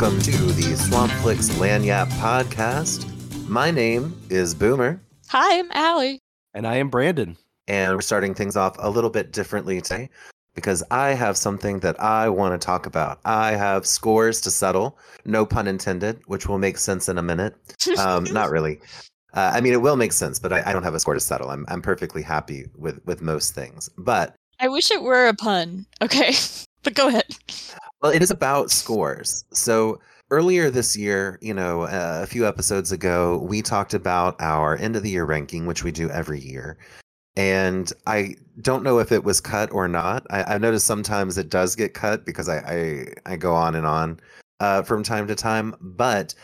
Welcome to the Swampflix Lagniappe podcast. My name is Boomer, Hi, I'm Alli. And I am Brandon. and we're starting things off a little bit differently today because I have something that I want to talk about. I have scores to settle, no pun intended, which will make sense in a minute. Um, not really. Uh, I mean, it will make sense, but I, I don't have a score to settle. I'm, I'm perfectly happy with, with most things. But I wish it were a pun. Okay, but go ahead. Well, it is about scores. So earlier this year, you know, uh, a few episodes ago, we talked about our end of the year ranking, which we do every year. And I don't know if it was cut or not. I, I noticed sometimes it does get cut because I I, I go on and on uh, from time to time. But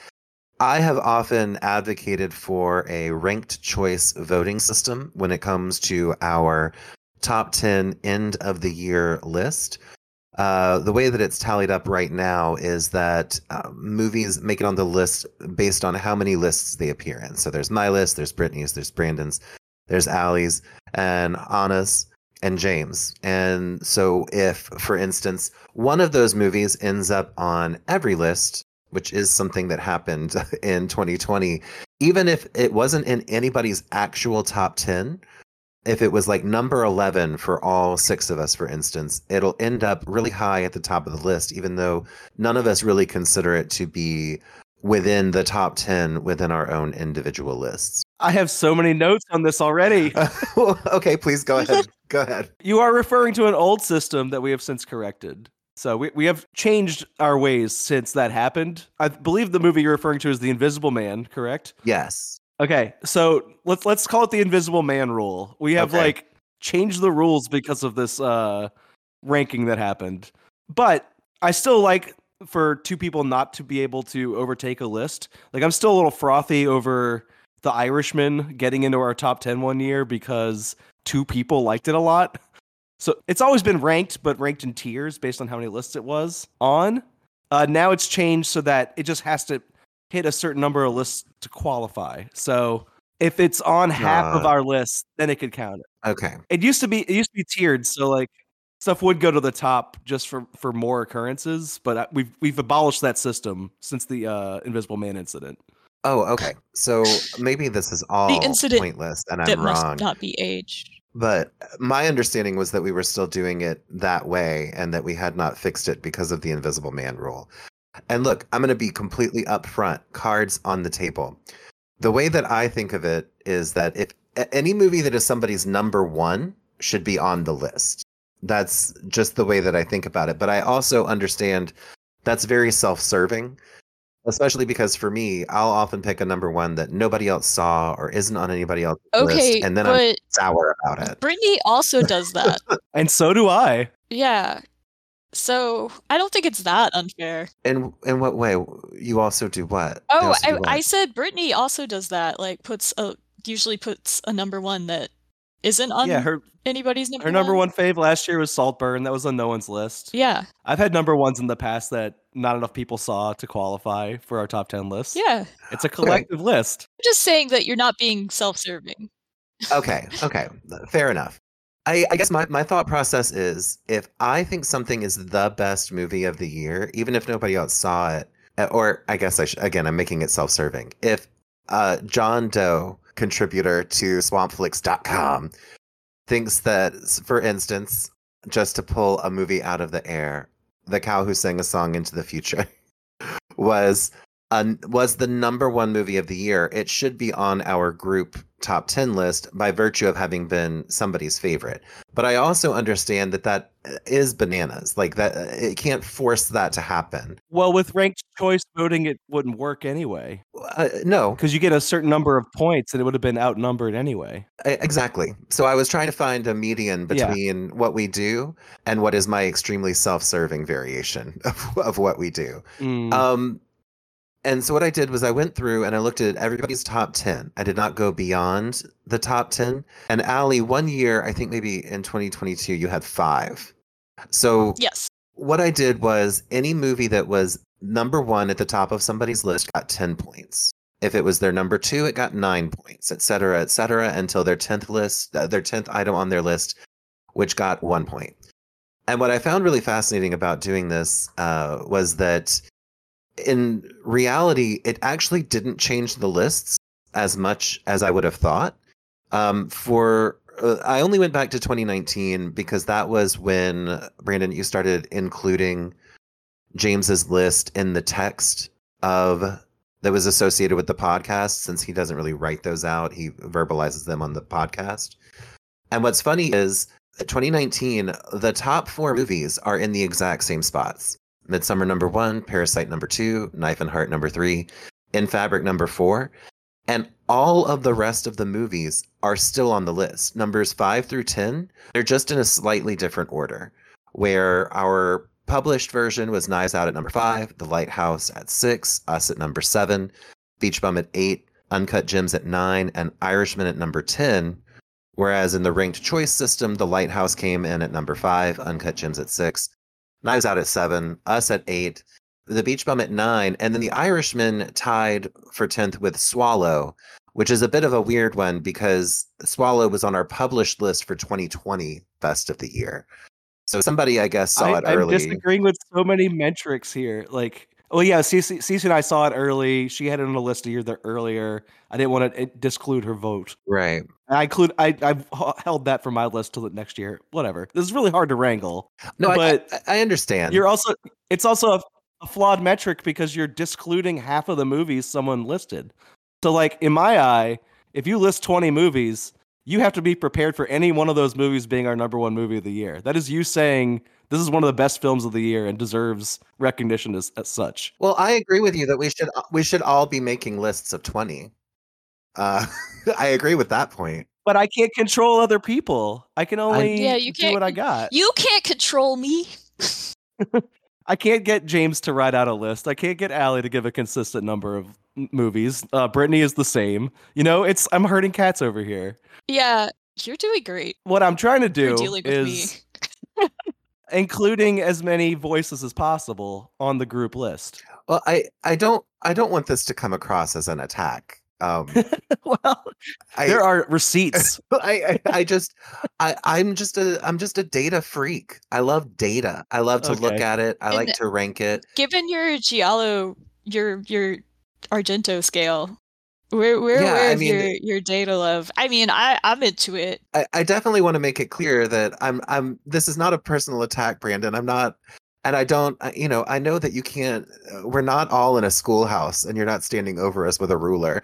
I have often advocated for a ranked choice voting system when it comes to our top 10 end of the year list. Uh, the way that it's tallied up right now is that uh, movies make it on the list based on how many lists they appear in. So there's my list, there's Brittany's, there's Brandon's, there's Alli's, and Anna's, and James. And so if, for instance, one of those movies ends up on every list, which is something that happened in 2020, even if it wasn't in anybody's actual top 10, if it was like number 11 for all six of us, for instance, it'll end up really high at the top of the list, even though none of us really consider it to be within the top 10 within our own individual lists. I have so many notes on this already. okay, please go ahead. Go ahead. you are referring to an old system that we have since corrected. So we, we have changed our ways since that happened. I believe the movie you're referring to is The Invisible Man, correct? Yes. Okay, so let's let's call it the Invisible Man rule. We have Okay. like changed the rules because of this uh ranking that happened. But I still like for two people not to be able to overtake a list. Like I'm still a little frothy over The Irishman getting into our top 10 one year because two people liked it a lot. So it's always been ranked, but ranked in tiers based on how many lists it was on. Uh, now it's changed so that it just has to hit a certain number of lists to qualify. So if it's on half of Uh. our list, then it could count it. Okay. It used to be it used to be tiered, so like stuff would go to the top just for for more occurrences, but uh, we've we've abolished that system since the uh, Invisible Man incident. Oh, okay. So maybe this is all incident pointless and I'm that wrong. must not be aged. But my understanding was that we were still doing it that way and that we had not fixed it because of the Invisible Man rule. And look, I'm going to be completely upfront, cards on the table. The way that I think of it is that if any movie that is somebody's number one should be on the list. That's just the way that I think about it. But I also understand that's very self serving, especially because for me, I'll often pick a number one that nobody else saw or isn't on anybody else's Okay, list. And then I'm sour about it. Brittany also does that. And so do I. yeah. So I don't think it's that unfair. In in what way? You also do what? Oh, also I, what? I said Brittany also does that. Like puts a usually puts a number one that isn't on yeah, her anybody's number her number one. one fave last year was Saltburn. That was on no one's list. Yeah, I've had number ones in the past that not enough people saw to qualify for our top ten list. yeah. It's a collective list. I'm just saying that you're not being self-serving. okay, okay, fair enough. I, I guess my, my thought process is if I think something is the best movie of the year, even if nobody else saw it, uh, or I guess I should, again, I'm making it self serving. If uh, John Doe, contributor to swampflix.com, thinks that, for instance, just to pull a movie out of the air, The Cow Who Sang a Song into the Future was was the number one movie of the year, it should be on our group top 10 list by virtue of having been somebody's favorite. But I also understand that that uh, bananas. Like that, uh, it can't force that to happen. Well, with ranked choice voting, it wouldn't work anyway Uh, no, because you get a certain number of points, and it would have been outnumbered anyway. exactly. So I was trying to find a median Yeah. between what we do and what is my extremely self-serving variation of, of what we do. Mm. Um, and so what I did was I went through and I looked at everybody's top 10. I did not go beyond the top 10. And Alli, one year, I think maybe in 2022, you had five. So Yes. what I did was any movie that was number one at the top of somebody's list got 10 points. If it was their number two, it got nine points, et cetera, et cetera, until their 10th list, uh, their 10th item on their list, which got one point. And what I found really fascinating about doing this uh, was that in reality, it actually didn't change the lists as much as I would have thought. Um, for uh, I only went back to 2019 because that was when Brandon you started including James's list in the text of that was associated with the podcast since he doesn't really write those out he verbalizes them on the podcast and what's funny is 2019 the top four movies are in the exact same spots Midsommar number one parasite number two knife and heart number three in fabric number four and all of the rest of the movies are still on the list numbers five through ten they're just in a slightly different order where our published version was Knives Out at number five, The Lighthouse at six, Us at number seven, Beach Bum at eight, Uncut Gems at nine, and Irishman at number 10. Whereas in the ranked choice system, The Lighthouse came in at number five, Uncut Gems at six, Knives Out at seven, Us at eight, The Beach Bum at nine, and then The Irishman tied for 10th with Swallow, which is a bit of a weird one because Swallow was on our published list for 2020 Best of the Year. So somebody, I guess, saw I, it I'm early. disagreeing with so many metrics here. Like, oh yeah, Cece, Cece and I saw it early. She had it on the list a year there earlier. I didn't want to eh, disclude her vote. Right. I include. I I've held that for my list till the next year. Whatever. This is really hard to wrangle. No, but I, I understand. You're also. It's also a, a flawed metric because you're discluding half of the movies someone listed. So, like in my eye, if you list 20 movies, you have to be prepared for any one of those movies being our number one movie of the year. That is you saying this is one of the best films of the year and deserves recognition as, as such. Well, I agree with you that we should we should all be making lists of twenty. Uh, I agree with that point. But I can't control other people. I can only yeah, you do can't, what I got. You can't control me. I can't get James to write out a list. I can't get Alli to give a consistent number of movies. Uh, Brittany is the same. You know, it's I'm hurting cats over here. Yeah, you're doing great. What I'm trying to do dealing with is including as many voices as possible on the group list. Well, I I don't I don't want this to come across as an attack. Um, well, I, there are receipts. I, I I just I I'm just a I'm just a data freak. I love data. I love to look at it. I And- like to rank it. Given your Giallo, your your Argento scale, we're we're Yeah, aware I of mean- your your data love. I mean, I I'm into it. I, I definitely want to make it clear that I'm I'm this is not a personal attack, Brandon. I'm not and I don't you know, I know that you can't uh, we're not all in a schoolhouse and you're not standing over us with a ruler.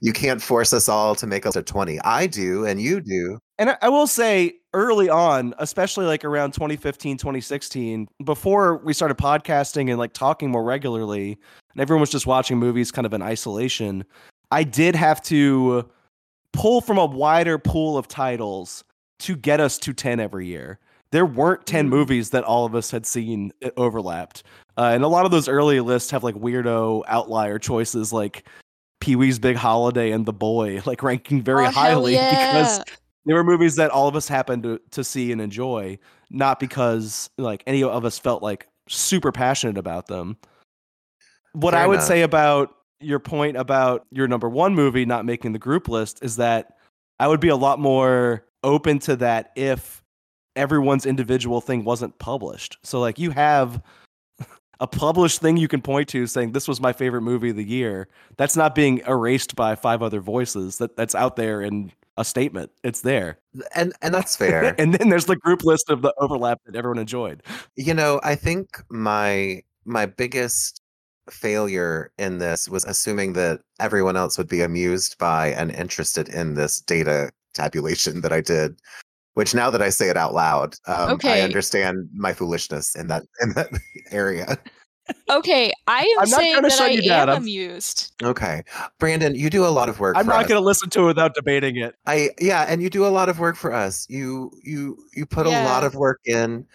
you can't force us all to make us a 20. I do and you do. And I, I will say early on, especially like around 2015, 2016, before we started podcasting and like talking more regularly, and everyone was just watching movies kind of in isolation, I did have to pull from a wider pool of titles to get us to 10 every year. There weren't 10 Mm. movies that all of us had seen uh, overlapped. Uh, and a lot of those early lists have like weirdo outlier choices like Pee Wee's Big Holiday and The Boy, like ranking very Oh, highly because they were movies that all of us happened to, to see and enjoy, not because like any of us felt like super passionate about them. What Fair I would enough. say about your point about your number one movie not making the group list is that I would be a lot more open to that if everyone's individual thing wasn't published. So like you have a published thing you can point to saying this was my favorite movie of the year. That's not being erased by five other voices. That that's out there in a statement. It's there. And and that's fair. and then there's the group list of the overlap that everyone enjoyed. You know, I think my my biggest failure in this was assuming that everyone else would be amused by and interested in this data tabulation that I did. Which now that I say it out loud, um, I understand my foolishness in that in that area. Okay, I am I'm not saying trying to that I you down, am I'm- amused. Okay, Brandon, you do a lot of work. I'm for not going to listen to it without debating it. I yeah, and you do a lot of work for us. You you you put a lot of work in.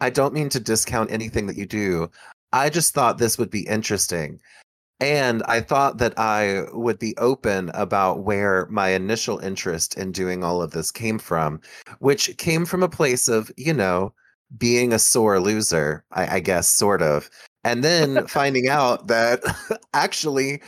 I don't mean to discount anything that you do. I just thought this would be interesting. And I thought that I would be open about where my initial interest in doing all of this came from, which came from a place of, you know, being a sore loser, I, I guess, sort of. And then finding out that actually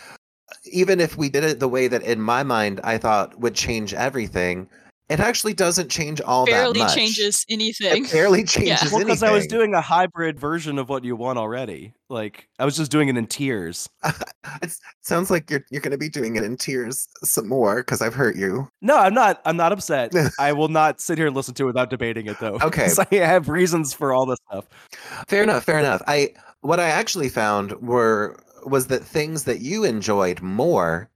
even if we did it the way that in my mind I thought would change everything, it actually doesn't change all barely that much. changes anything. It barely changes Well, because I was doing a hybrid version of what you want already. Like I was just doing it in tears. it sounds like you're you're going to be doing it in tears some more because I've hurt you. No, I'm not. I'm not upset. I will not sit here and listen to it without debating it though. Okay. 'Cause I have reasons for all this stuff. Fair enough. Fair enough. I what I actually found were was that things that you enjoyed more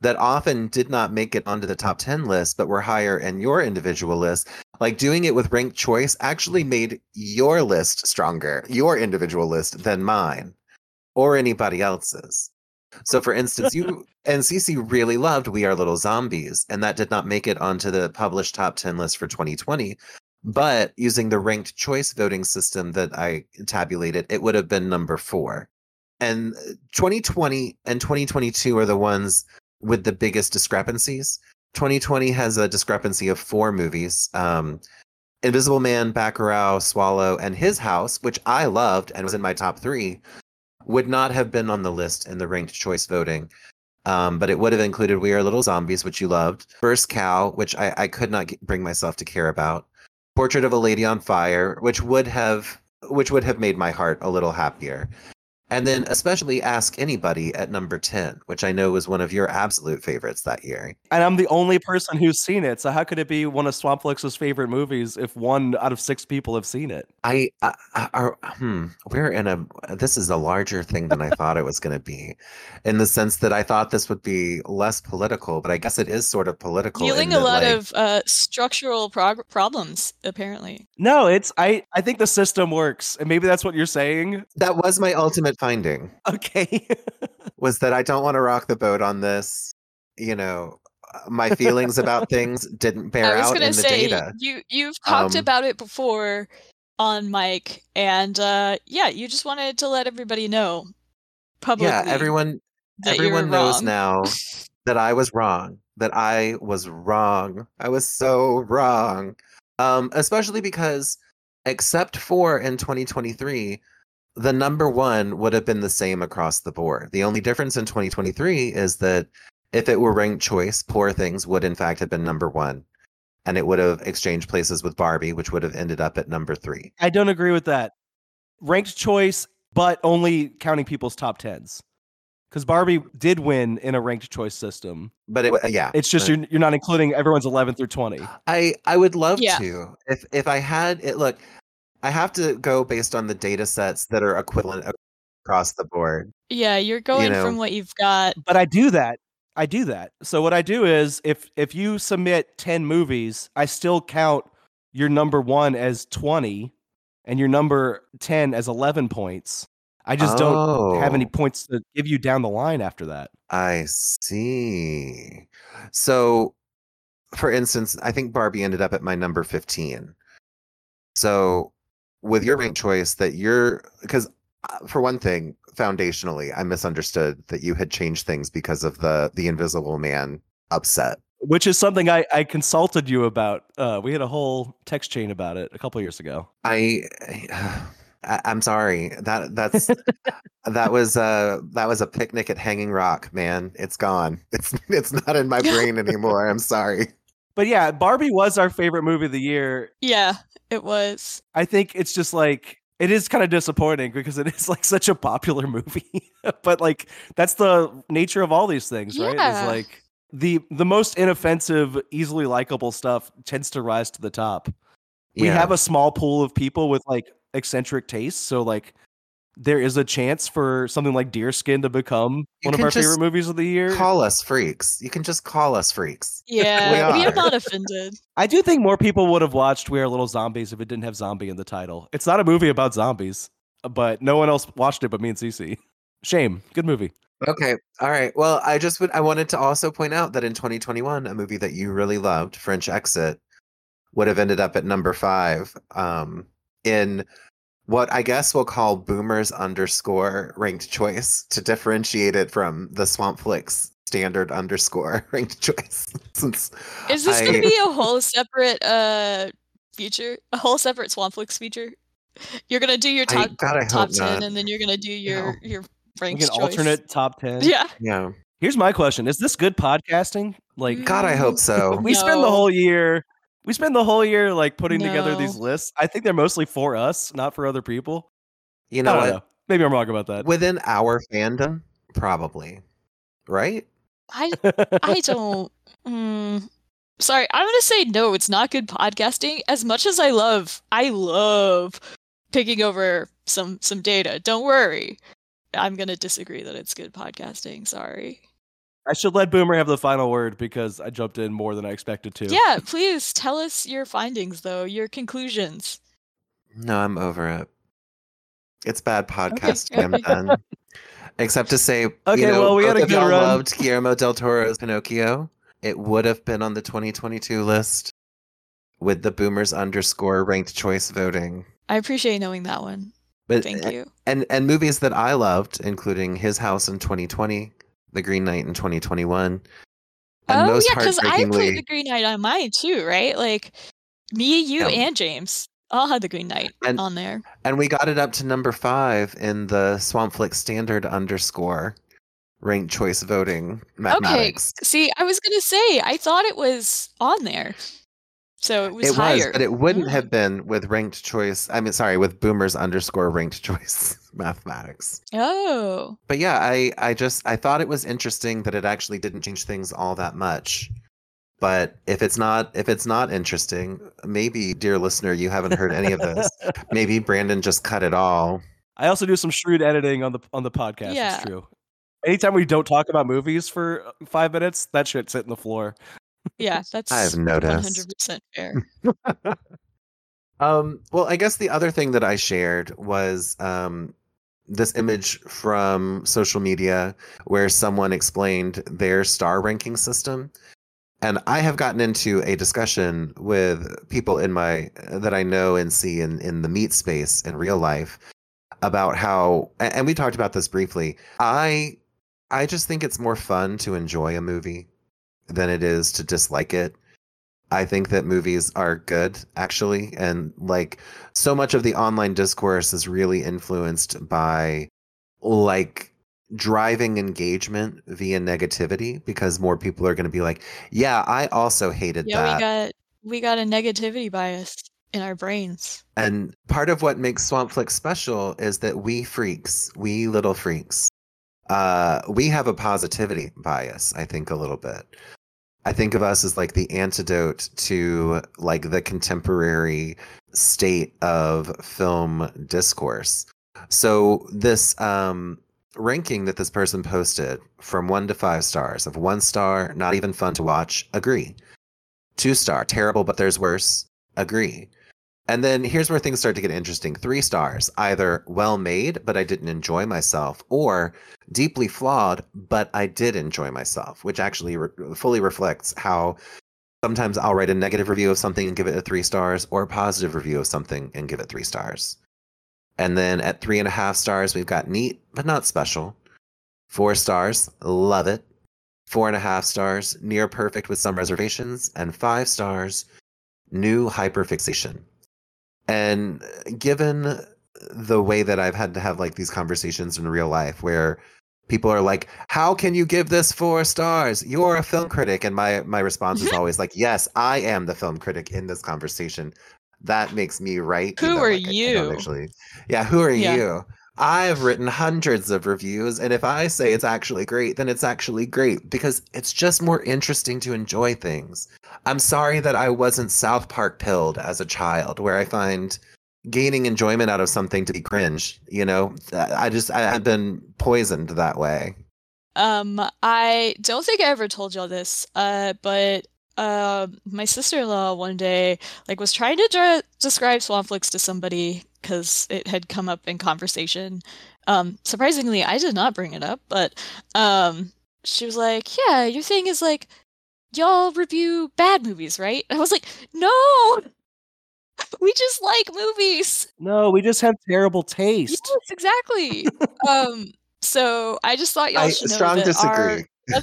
that often did not make it onto the top 10 list but were higher in your individual list like doing it with ranked choice actually made your list stronger your individual list than mine or anybody else's so for instance you and Cece really loved we are little zombies and that did not make it onto the published top 10 list for 2020 but using the ranked choice voting system that I tabulated, it would have been number four. And uh, 2020 and 2022 are the ones with the biggest discrepancies. 2020 has a discrepancy of four movies um, Invisible Man, Bacurau, Swallow, and His House, which I loved and was in my top three, would not have been on the list in the ranked choice voting. Um, but it would have included We Are Little Zombies, which you loved, First Cow, which I, I could not bring myself to care about, Portrait of a Lady on Fire, which would have which would have made my heart a little happier. And then especially Ask Any Buddy at number 10, which I know was one of your absolute favorites that year. And I'm the only person who's seen it. So how could it be one of Swampflix's favorite movies if one out of six people have seen it? I, I, I are, hmm, we're in a this is a larger thing than I thought it was going to be, in the sense that I thought this would be less political, but I guess it is sort of political. in Dealing a that, lot like- of uh, structural prog- problems, apparently. No, it's I. I think the system works, and maybe that's what you're saying. that was my ultimate finding Okay. was that I don't want to rock the boat on this. You know, uh, my feelings about things didn't bear I was out gonna in the say data. you you've talked Um, about it before on Mike, and uh, yeah, you just wanted to let everybody know publicly. Yeah, everyone that you were everyone knows wrong. now that I was wrong. That I was wrong. I was so wrong. Um, especially because, except for in 2023, the number one would have been the same across the board. The only difference in 2023 is that if it were ranked choice, Poor Things would in fact have been number one, and it would have exchanged places with Barbie, which would have ended up at number three. I don't agree with that. Ranked choice, but only counting people's top tens. Because Barbie did win in a ranked choice system. But it, yeah, It's just uh, you're, you're not including everyone's 11 through 20. I I would love Yeah. to. If if I had it look, I have to go based on the data sets that are equivalent across the board. Yeah, you're going know. from what you've got. But I do that. I do that. So what I do is if if you submit 10 movies, I still count your number 1 as 20 and your number 10 as 11 points. I just don't have any Oh, points to give you down the line after that. I see. So, for instance, I think Barbie ended up at my number 15. So, with your rank choice that you're because for one thing, foundationally, I misunderstood that you had changed things because of the the Invisible Man upset. Which is something I, I consulted you about. Uh, we had a whole text chain about it a couple years ago. I, I I'm sorry. That that's that was uh that was a picnic at Hanging Rock, man. It's gone. It's it's not in my brain anymore. I'm sorry. But yeah, Barbie was our favorite movie of the year. Yeah, it was. I think it's just like it is kind of disappointing because it is like such a popular movie. but like that's the nature of all these things, right? Yeah. Is like the the most inoffensive, easily likable stuff tends to rise to the top. We have a small pool of people with like eccentric tastes, so like there is a chance for something like Deerskin to become You one of our favorite movies of the year. call us freaks. You can just call us freaks. Yeah, we, are. are not offended. I do think more people would have watched We Are Little Zombies if it didn't have zombie in the title. It's not a movie about zombies, but no one else watched it but me and Cece. Shame. Good movie. Okay. All right. Well, I just would I wanted to also point out that in 2021, a movie that you really loved, French Exit, would have ended up at number five. Um, in what I guess we'll call boomers underscore ranked choice to differentiate it from the Swampflix standard underscore ranked choice. Since Is this gonna be a whole separate uh feature? A whole separate Swampflix feature? You're going to do your I, top God, I top 10 not. and then you're going to do your your Like ranked an choice. alternate top 10. Yeah. Yeah. Here's my question: Is this good podcasting? Like, God, I hope so. we spend the whole year. We spend the whole year like putting together these lists. I think they're mostly for us, not for other people. You I know don't what? know. Maybe I'm wrong about that. Within our fandom, probably. Right? I I don't. Mm, sorry, I'm gonna say no. It's not good podcasting. As much as I love, I love picking over some some data. Don't worry. I'm gonna disagree that it's good podcasting. Sorry. I should let Boomer have the final word because I jumped in more than I expected to. Yeah, please tell us your findings, though. Your conclusions. No, I'm over it. It's bad podcasting. I'm done. Except to say, Okay, you know, well, we had both a of good y'all run. loved Guillermo del Toro's Pinocchio. It would have been on the 2022 list with the boomers underscore ranked choice voting. I appreciate knowing that one. But Thank you. and and movies that I loved, including His House in 2020, The Green Knight in 2021, and oh most yeah, because I heartbreakingly, the Green Knight on mine too, right? Like me, you, Yeah. and James all had the Green Knight And- on there. and we got it up to number five in the Swampflick Standard underscore ranked choice voting mathematics. Okay. See, I was gonna say I thought it was on there, so it was it higher. was, but it wouldn't Mm. have been with ranked choice. I mean, sorry, with boomers underscore ranked choice mathematics. Oh, But yeah, I I just I thought it was interesting that it actually didn't change things all that much. But if it's not if it's not interesting, maybe dear listener, you haven't heard any of this. maybe Brandon just cut it all. I also do some shrewd editing on the on the podcast. Yeah. It's true. Anytime we don't talk about movies for uh, five minutes, that shit's hitting the floor. Yeah, that's I've noticed. hundred percent fair. Um, well, I guess the other thing that I shared was um, this image from social media where someone explained their star ranking system. And I have gotten into a discussion with people in my that I know and see in, in the meat space in real life about how and we talked about this briefly. I I just think it's more fun to enjoy a movie than it is to dislike it. I think that movies are good, actually. And like so much of the online discourse is really influenced by like driving engagement via negativity because more people are going to be like, yeah, I also hated yeah, that. we got we got a negativity bias in our brains. And part of what makes Swamp Flick special is that we freaks, we little freaks, uh, we have a positivity bias, I think, a little bit. I think of us as like the antidote to like the contemporary state of film discourse. So this um ranking that this person posted from one to five stars of one star, not even fun to watch, agree. Two star, terrible, but there's worse, agree. And then here's where things start to get interesting. Three stars, either well made, but I didn't enjoy myself, or deeply flawed, but I did enjoy myself, which actually re- fully reflects how sometimes I'll write a negative review of something and give it a three stars, or a positive review of something and give it three stars. And then at three and a half stars, we've got neat, but not special. Four stars, love it. Four and a half stars, near perfect with some reservations. And five stars, new hyperfixation. And uh, given the way that I've had to have like these conversations in real life where people are like, How can you give this four stars? You're a film critic. And my my response is always like, Yes, I am the film critic in this conversation. That makes me right. Who though, are like, I- I don't you? Actually, yeah, who are Yeah. you? I've written hundreds of reviews, and if I say it's actually great, then it's actually great because it's just more interesting to enjoy things. I'm sorry that I wasn't South Park pilled as a child, where I find gaining enjoyment out of something to be cringe. You know, I just I have been poisoned that way. Um, I don't think I ever told y'all this, uh, but uh, my sister-in-law one day like was trying to dra- describe Swampflix to somebody because it had come up in conversation. Um, surprisingly, I did not bring it up, but um, she was like, "Yeah, your thing is like y'all review bad movies, right?" I was like, "No, we just like movies." No, we just have terrible taste. Yes, exactly. um, so I just thought y'all I should know strong that disagree.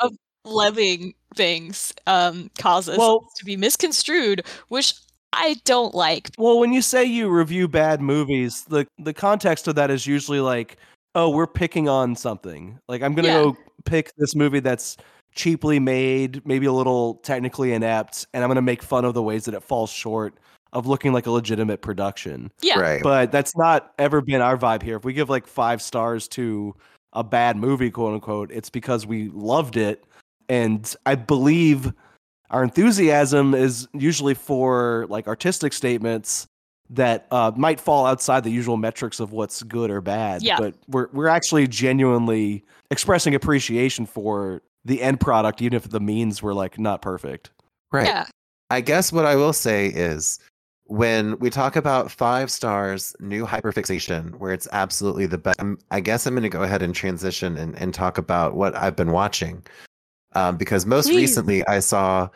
our loving things um causes Well- to be misconstrued, which I don't like. Well, when you say you review bad movies, the the context of that is usually like, oh, we're picking on something. Like I'm gonna Yeah. go pick this movie that's cheaply made, maybe a little technically inept, and I'm gonna make fun of the ways that it falls short of looking like a legitimate production. Yeah. Right. But that's not ever been our vibe here. If we give like five stars to a bad movie, quote unquote, it's because we loved it. And I believe our enthusiasm is usually for like artistic statements that uh, might fall outside the usual metrics of what's good or bad. Yeah. But we're we're actually genuinely expressing appreciation for the end product, even if the means were like not perfect. right. Yeah. I guess what I will say is when we talk about five stars, new hyperfixation, where it's absolutely the best, I'm- I guess I'm going to go ahead and transition and, and talk about what I've been watching. Um, because most Please. recently I saw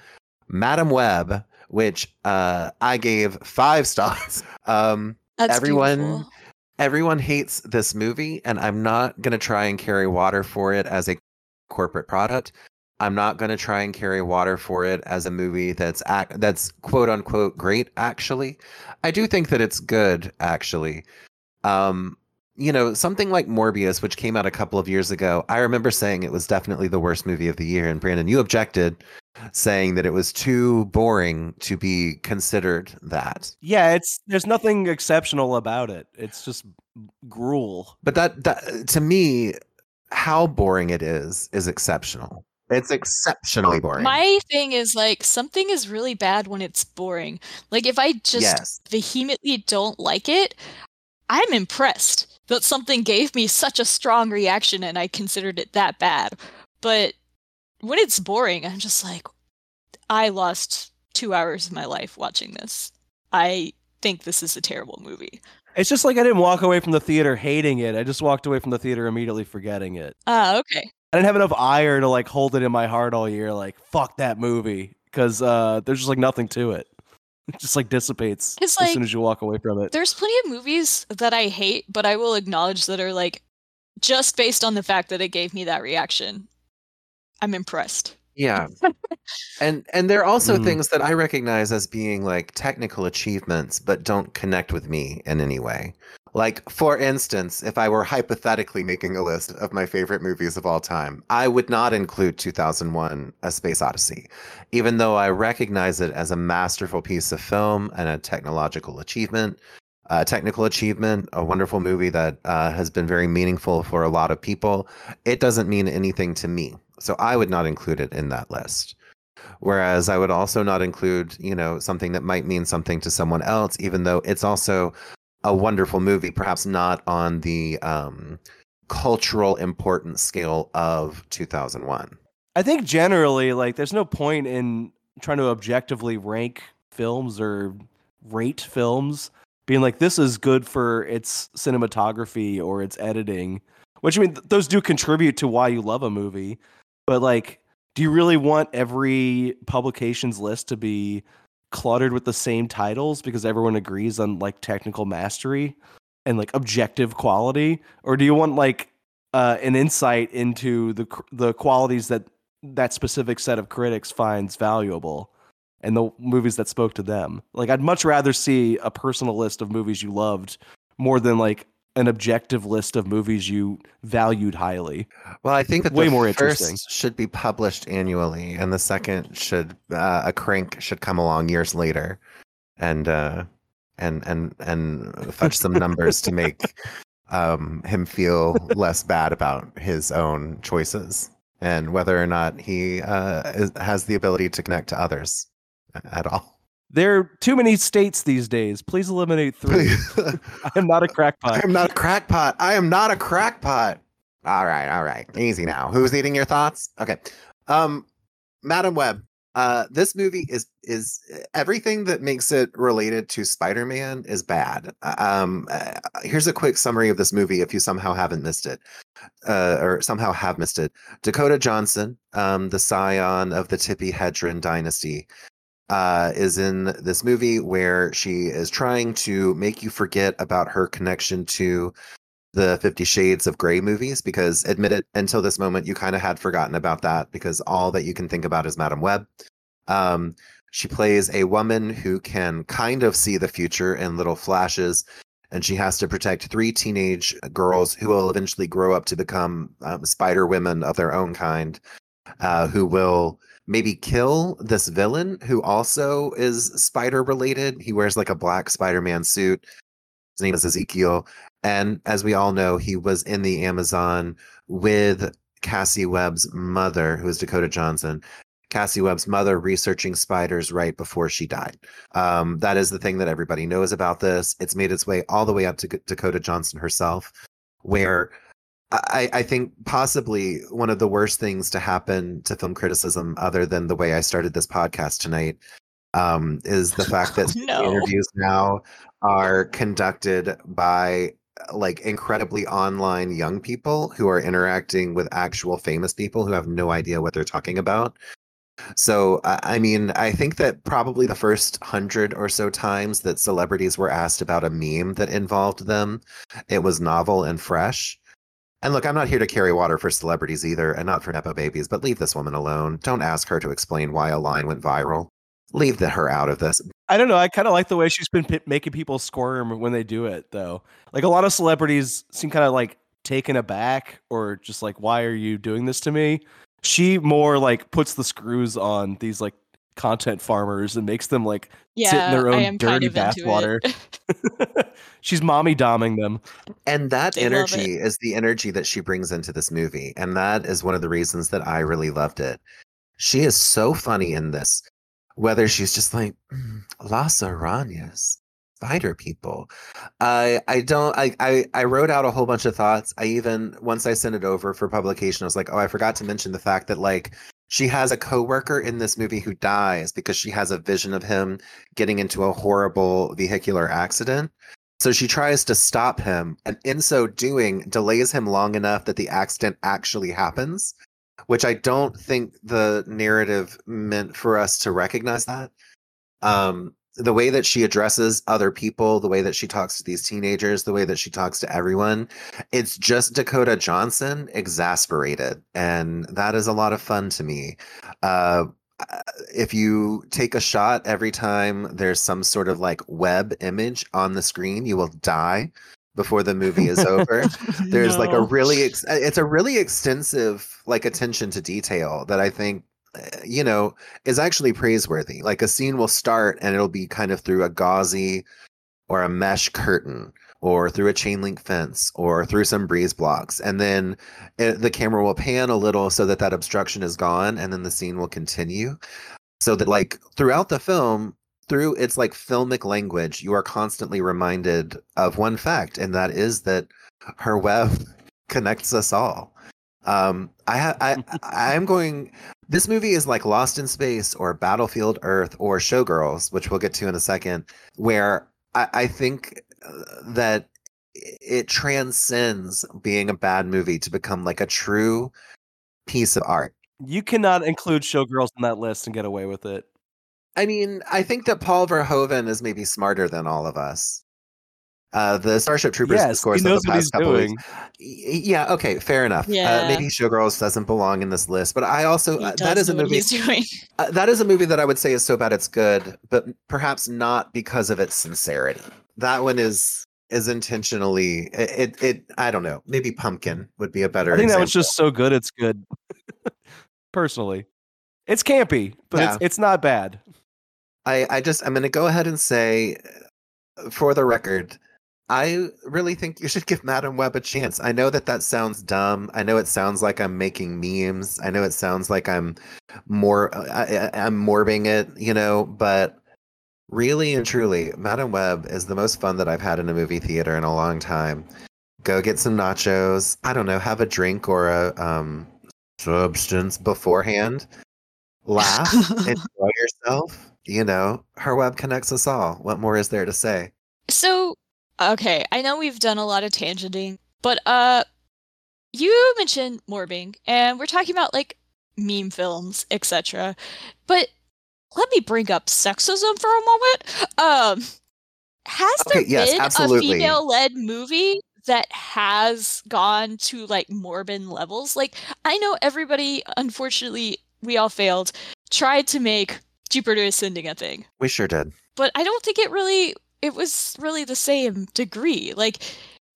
Madame Web, which uh, I gave five stars. Um, That's Everyone- beautiful. everyone hates this movie, and I'm not going to try and carry water for it as a corporate product. I'm not going to try and carry water for it as a movie that's ac- that's quote unquote great. Actually, I do think that it's good. Actually, um, you know, something like Morbius, which came out a couple of years ago. I remember saying it was definitely the worst movie of the year, and Brandon, you objected, saying that it was too boring to be considered that. Yeah, it's there's nothing exceptional about it. It's just gruel. But that, that to me, how boring it is is exceptional. It's exceptionally oh, boring. My thing is like something is really bad when it's boring. Like if I just yes. vehemently don't like it, I'm impressed that something gave me such a strong reaction and I considered it that bad. But when it's boring, I'm just like, I lost two hours of my life watching this. I think this is a terrible movie. It's just like I didn't walk away from the theater hating it. I just walked away from the theater immediately forgetting it. Ah, okay. I didn't have enough ire to like hold it in my heart all year. Like fuck that movie because uh, there's just like nothing to it. It just like dissipates as like- soon as you walk away from it. There's plenty of movies that I hate, but I will acknowledge that are like just based on the fact that it gave me that reaction. I'm impressed. Yeah. and and there are also Mm. things that I recognize as being like technical achievements, but don't connect with me in any way. Like, for instance, if I were hypothetically making a list of my favorite movies of all time, I would not include 2001 A Space Odyssey, even though I recognize it as a masterful piece of film and a technological achievement, a technical achievement, a wonderful movie that uh, has been very meaningful for a lot of people. It doesn't mean anything to me. So I would not include it in that list. Whereas I would also not include, you know, something that might mean something to someone else, even though it's also a wonderful movie, perhaps not on the um, cultural importance scale of 2001. I think generally, like, there's no point in trying to objectively rank films or rate films, being like, this is good for its cinematography or its editing, which I mean, th- those do contribute to why you love a movie. But, like, do you really want every publication's list to be cluttered with the same titles because everyone agrees on, like, technical mastery and, like, objective quality? Or do you want, like, uh, an insight into the the qualities that that specific set of critics finds valuable and the movies that spoke to them. Like I'd much rather see a personal list of movies you loved more than like an objective list of movies you valued highly. Well, I think that Way the more first interesting. should be published annually, and the second should uh, a crank should come along years later, and uh, and and and fetch some numbers to make um, him feel less bad about his own choices and whether or not he uh, is, has the ability to connect to others at all. There are too many states these days. Please eliminate three. I am not a crackpot. I am not a crackpot. I am not a crackpot. All right, all right. Easy now. Who's eating your thoughts? Okay. Um Madame Web. Uh this movie is is everything that makes it related to Spider-Man is bad. Uh, Um uh, here's a quick summary of this movie if you somehow haven't missed it. Uh, or somehow have missed it. Dakota Johnson, um, the scion of the Tippi Hedren dynasty, uh, is in this movie where she is trying to make you forget about her connection to the Fifty Shades of Grey movies because, admit it, until this moment, you kind of had forgotten about that because all that you can think about is Madame Web. Um, she plays a woman who can kind of see the future in little flashes and she has to protect three teenage girls who will eventually grow up to become um, spider women of their own kind, uh, who will maybe kill this villain who also is spider related. He wears like a black Spider Man suit. His name is Ezekiel. And as we all know, he was in the Amazon with Cassie Webb's mother, who is Dakota Johnson. Cassie Webb's mother researching spiders right before she died. Um, that is the thing that everybody knows about this. It's made its way all the way up to Dakota Johnson herself, where I, I, think possibly one of the worst things to happen to film criticism, other than the way I started this podcast tonight, um, is the fact that oh, no. interviews now are conducted by like incredibly online young people who are interacting with actual famous people who have no idea what they're talking about. So, I mean, I think that probably the first hundred or so times that celebrities were asked about a meme that involved them, it was novel and fresh. And look, I'm not here to carry water for celebrities either, and not for Nepo babies, but leave this woman alone. Don't ask her to explain why a line went viral. Leave the, her out of this. I don't know. I kind of like the way she's been p- making people squirm when they do it, though. Like a lot of celebrities seem kind of like taken aback or just like, why are you doing this to me? She more like puts the screws on these like content farmers and makes them like yeah, sit in their own dirty kind of bathwater. She's mommy doming them. And that They energy is the energy that she brings into this movie. And that is one of the reasons that I really loved it. She is so funny in this, whether she's just like, "Mm, Las Arañas, spider people. I I don't I, I I wrote out a whole bunch of thoughts. I even once I sent it over for publication, I was like, oh, I forgot to mention the fact that like she has a coworker in this movie who dies because she has a vision of him getting into a horrible vehicular accident. So she tries to stop him, and in so doing, delays him long enough that the accident actually happens, which I don't think the narrative meant for us to recognize that. Um, the way that she addresses other people, the way that she talks to these teenagers, the way that she talks to everyone, it's just Dakota Johnson exasperated. And that is a lot of fun to me. Uh, if you take a shot every time there's some sort of like web image on the screen, you will die before the movie is over. There's like a really, ex- it's a really extensive like attention to detail that I think you know is actually praiseworthy. Like a scene will start and it'll be kind of through a gauzy or a mesh curtain or through a chain link fence or through some breeze blocks and then it, the camera will pan a little so that that obstruction is gone and then the scene will continue so that like throughout the film through its like filmic language you are constantly reminded of one fact and that is that her web connects us all um i ha- i i'm going this movie is like lost in space or battlefield earth or showgirls which we'll get to in a second where i, I think uh, that it transcends being a bad movie to become like a true piece of art You cannot include showgirls in that list and get away with it. I mean, I think that Paul Verhoeven is maybe smarter than all of us. Uh, the Starship Troopers yes, discourse of the past couple doing. weeks. Yeah, okay, fair enough. Uh, Yeah. maybe Showgirls doesn't belong in this list, but I also He uh, that does is a movie. Uh, that is a movie that I would say is so bad it's good, but perhaps not because of its sincerity. That one is is intentionally it. it, it I don't know. Maybe Pumpkin would be a better. I think that was just so good it's good. Personally. It's campy, but Yeah. it's it's not bad. I, I just I'm gonna go ahead and say, uh, for the record, I really think you should give Madame Web a chance. I know that that sounds dumb. I know it sounds like I'm making memes. I know it sounds like I'm more I, I- I'm morbing it, you know. But really and truly, Madame Web is the most fun that I've had in a movie theater in a long time. Go get some nachos. I don't know, have a drink or a um substance beforehand. Laugh, enjoy yourself. You know, her web connects us all. What more is there to say? So, okay, I know we've done a lot of tangenting, but uh you mentioned morbing and we're talking about like meme films, etc. But let me bring up sexism for a moment. Um has there Okay, yes, been absolutely. a female-led movie that has gone to like morbid levels? Like I know everybody unfortunately we all failed tried to make Jupiter Ascending a thing We sure did. but I don't think it really it was really the same degree. Like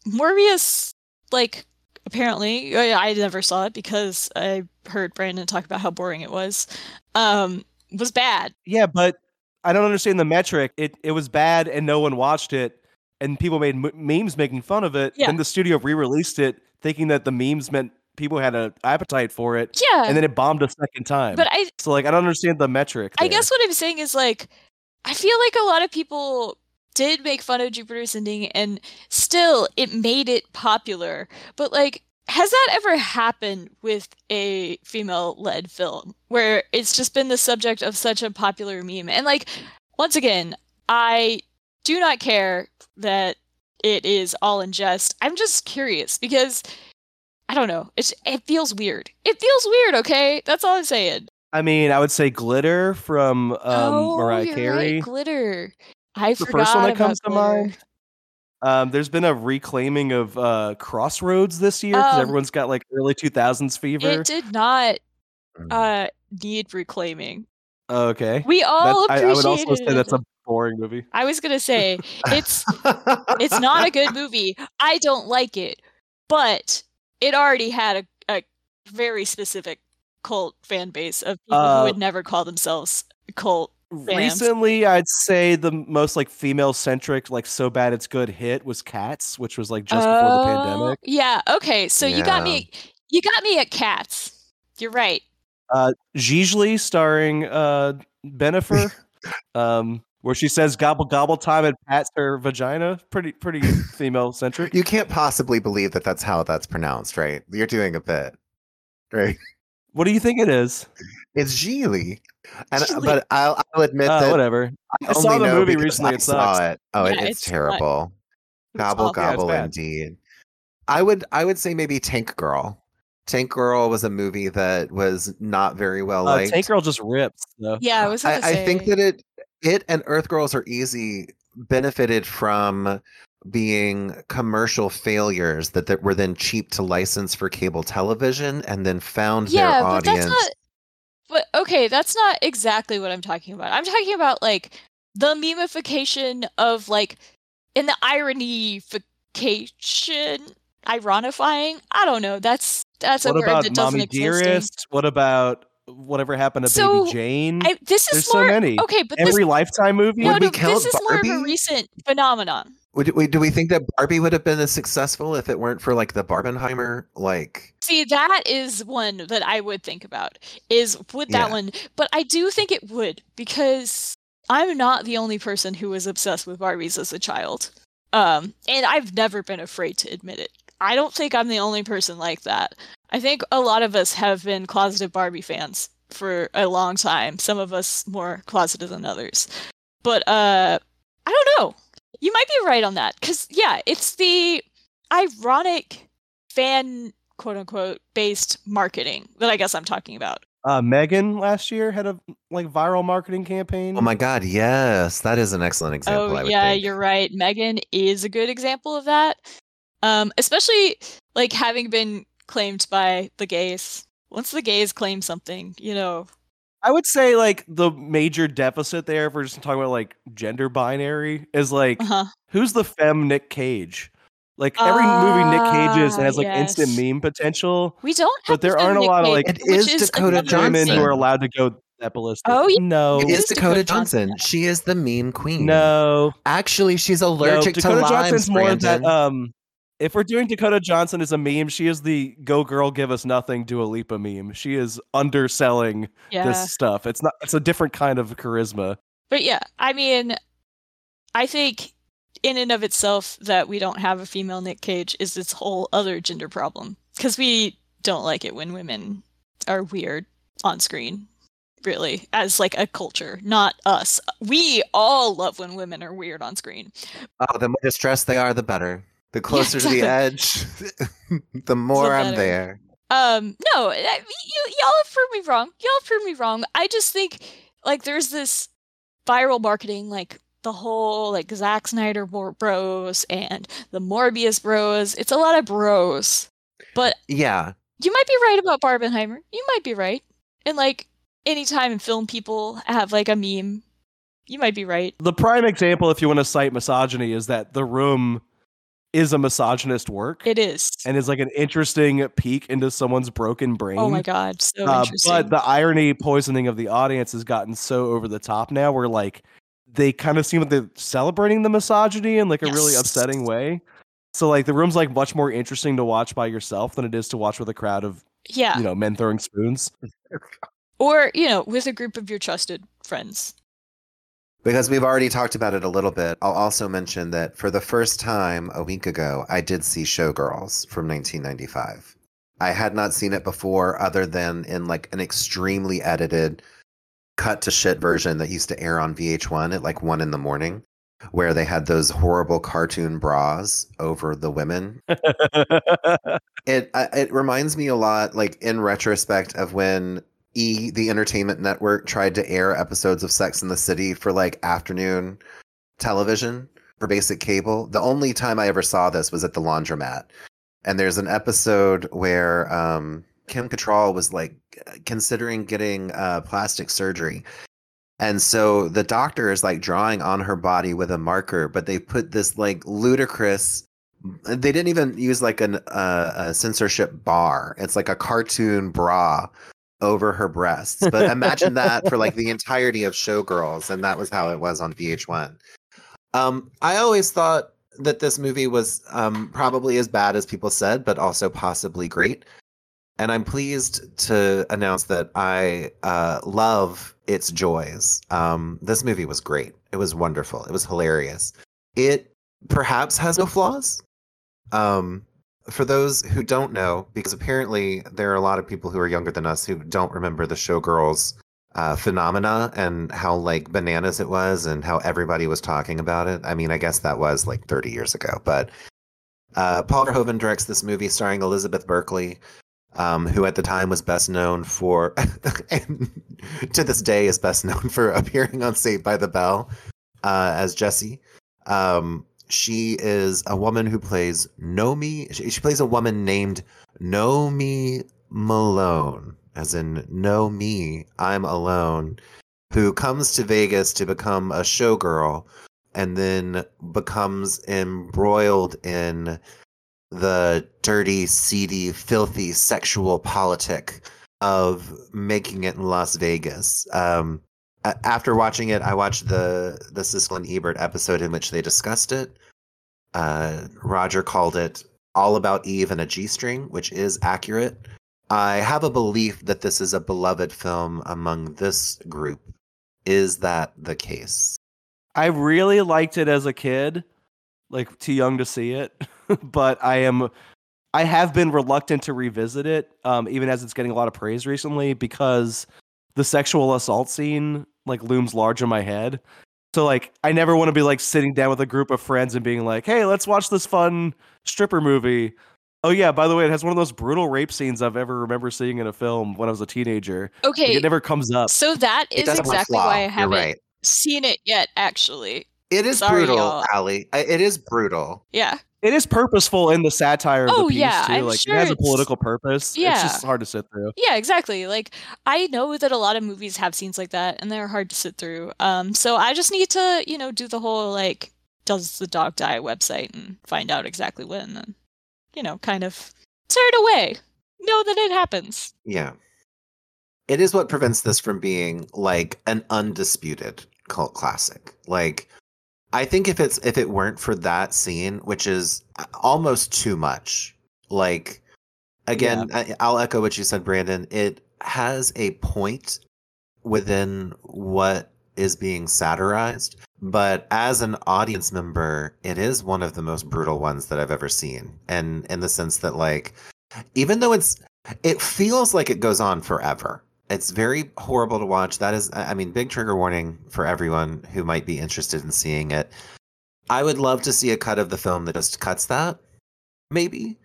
Morbius, like apparently I, I never saw it because I heard Brandon talk about how boring it was. Um, was bad. Yeah, but I don't understand the metric. It it was bad and no one watched it, and people made m- memes making fun of it. Yeah. Then the studio re-released it, thinking that the memes meant people had an appetite for it, Yeah, and then it bombed a second time. but I so like I don't understand the metric. I guess what I'm saying is like, I feel like a lot of people did make fun of Jupiter Ascending, and still it made it popular. But like, has that ever happened with a female-led film where it's just been the subject of such a popular meme? And like, once again, I do not care that it is all in jest. I'm just curious because I don't know. It's it feels weird. It feels weird. Okay, that's all I'm saying. I mean, I would say glitter from um, oh, Mariah you're Carey. Right, glitter. I the first one that comes to mind. Um, there's been a reclaiming of uh, Crossroads this year because Um, everyone's got like early 2000s fever. It did not Mm. uh need reclaiming. okay. We all That's- I, I would also say that's a boring movie. I was gonna say it's it's not a good movie. I don't like it, but it already had a, a very specific cult fan base of people Uh, who would never call themselves cult. Fans. Recently, I'd say the most like female centric, like so bad it's good hit was Cats, which was like just before the Oh, pandemic. Yeah. Okay. So you got me. You got me at cats. You're right. Uh, Gigli starring uh Bennifer, um, where she says gobble gobble time and pats her vagina. Pretty pretty female centric. you can't possibly believe that that's how that's pronounced, right? You're doing a bit, right? What do you think it is? It's Geely. And Geely. but I'll, I'll admit Uh, that whatever. I saw only the movie recently. I It saw sucks. it. Oh, it, it's, it's terrible. It's Gobble awful. Gobble bad. indeed. I would I would say maybe Tank Girl. Tank Girl was a movie that was not very well Uh, liked. Tank Girl just rips. Though. Yeah, I was gonna I, I think that it it and Earth Girls Are Easy benefited from being commercial failures that, that were then cheap to license for cable television and then found yeah, their but audience. that's not. But okay, that's not exactly what I'm talking about. I'm talking about like the memification of like, in the ironification, ironifying. I don't know. That's that's a What word about that doesn't Mommy exist. Dearest? What about whatever happened to So, Baby Jane? I, this is There's so many. okay, but this Every Lifetime movie. no, Would we no, count this is more of a recent phenomenon. Would, we, do we think that Barbie would have been as successful if it weren't for like the Barbenheimer? Like, See, that is one that I would think about. Is would that Yeah. one? But I do think it would because I'm not the only person who was obsessed with Barbies as a child. Um, and I've never been afraid to admit it. I don't think I'm the only person like that. I think a lot of us have been closeted Barbie fans for a long time. Some of us more closeted than others. But uh I don't know. You might be right on that cuz yeah, it's the ironic fan quote unquote based marketing that I guess I'm talking about. Uh, Megan last year had a like viral marketing campaign. oh my God, yes, that is an excellent example. I oh would yeah, think. you're right. Megan is a good example of that. Um, especially like having been claimed by the gays. Once the gays claim something, you know, I would say like the major deficit there, if we're just talking about like gender binary, is like uh-huh. who's the femme Nick Cage? Like every movie Nick Cage is and Ah, has like instant meme potential. we don't have But there aren't a Nick lot of, like- It which is Dakota Johnson. who are allowed to go that ballistic. Oh, yeah. no, It is is Dakota Dakota Johnson. Johnson. She is the meme queen. no, Actually, she's no. allergic Dakota to limes, Johnson's more Brandon. that. Um, if we're doing Dakota Johnson as a meme, she is the "Go Girl, Give Us Nothing" do Dua Lipa meme. She is underselling Yeah. this stuff. It's not. It's a different kind of charisma. But yeah, I mean, I think in and of itself that we don't have a female Nick Cage is this whole other gender problem because we don't like it when women are weird on screen. Really, as like a culture, not us. We all love when women are weird on screen. Oh, the more distressed they are, the better. The closer to the edge, the more I'm there. Um, no, I, you y'all have proved me wrong. Y'all have proved me wrong. I just think like there's this viral marketing, like the whole like Zack Snyder bros and the Morbius bros. It's a lot of bros, but Yeah, you might be right about Barbenheimer. You might be right. And like anytime in film, people have like a meme you might be right. The prime example, if you want to cite misogyny, is that The Room is a misogynist work. It is. and is like an interesting peek into someone's broken brain. Oh my god, so Uh, interesting. but the irony poisoning of the audience has gotten so over the top now where like they kind of seem like they're celebrating the misogyny in like a really upsetting way. So like the room's like much more interesting to watch by yourself than it is to watch with a crowd of yeah. you know men throwing spoons. Or, you know, with a group of your trusted friends. Because we've already talked about it a little bit, I'll also mention that for the first time a week ago, I did see Showgirls from 1995. I had not seen it before, other than in like an extremely edited, cut to shit version that used to air on VH1 at like one in the morning, where they had those horrible cartoon bras over the women. It I- it reminds me a lot, like in retrospect, of when E, the Entertainment Network, tried to air episodes of Sex in the City for like afternoon television for basic cable. The only time I ever saw this was at the laundromat, and there's an episode where um, Kim Cattrall was like considering getting uh, plastic surgery. And so the doctor is like drawing on her body with a marker, but they put this like ludicrous they didn't even use like an uh, a censorship bar. It's like a cartoon bra over her breasts. But imagine that for like the entirety of Showgirls, and that was how it was on VH1. Um, I always thought that this movie was um, probably as bad as people said, but also possibly great. And I'm pleased to announce that I uh, love its joys. Um, this movie was great. It was wonderful. It was hilarious. It perhaps has no flaws. Um, for those who don't know, because apparently there are a lot of people who are younger than us who don't remember the Showgirls uh, phenomena and how like bananas it was and how everybody was talking about it. I mean, I guess that was like 30 years ago, but uh, Paul Verhoeven directs this movie starring Elizabeth Berkley, um, who at the time was best known for, and to this day is best known for appearing on Saved by the Bell uh, as Jessie. Um, she is a woman who plays Nomi. She, she plays a woman named Nomi Malone, as in know me, I'm alone, who comes to Vegas to become a showgirl and then becomes embroiled in the dirty, seedy, filthy sexual politic of making it in Las Vegas. Um, after watching it, I watched the the Siskel and Ebert episode in which they discussed it. Uh, Roger called it "All About Eve and a G-string," which is accurate. I have a belief that this is a beloved film among this group. Is that the case? I really liked it as a kid, like too young to see it, but I am I have been reluctant to revisit it, um, even as it's getting a lot of praise recently, because the sexual assault scene like looms large in my head. So like I never want to be like sitting down with a group of friends and being like, "Hey, let's watch this fun stripper movie." Oh yeah, by the way, it has one of those brutal rape scenes I've ever remember seeing in a film when I was a teenager. Like, Okay, it never comes up. so that It is doesn't have exactly why I haven't right. seen it yet, actually. It is Sorry, brutal, y'all. Alli. It is brutal. Yeah. It is purposeful in the satire of Oh, the piece yeah, too. I'm like sure it has a political purpose. Yeah. It's just hard to sit through. Yeah, exactly. Like I know that a lot of movies have scenes like that and they're hard to sit through. Um so I just need to, you know, do the whole like does the dog die website and find out exactly when and then you know, kind of turn it away. Know that it happens. Yeah. It is what prevents this from being like an undisputed cult classic. Like I think if it's if it weren't for that scene, which is almost too much, like again, I, I'll echo what you said, Brandon. It has a point within what is being satirized, but as an audience member, it is one of the most brutal ones that I've ever seen. And in the sense that like even though it's it feels like it goes on forever. It's very horrible to watch. That is, I mean, big trigger warning for everyone who might be interested in seeing it. I would love to see a cut of the film that just cuts that, maybe.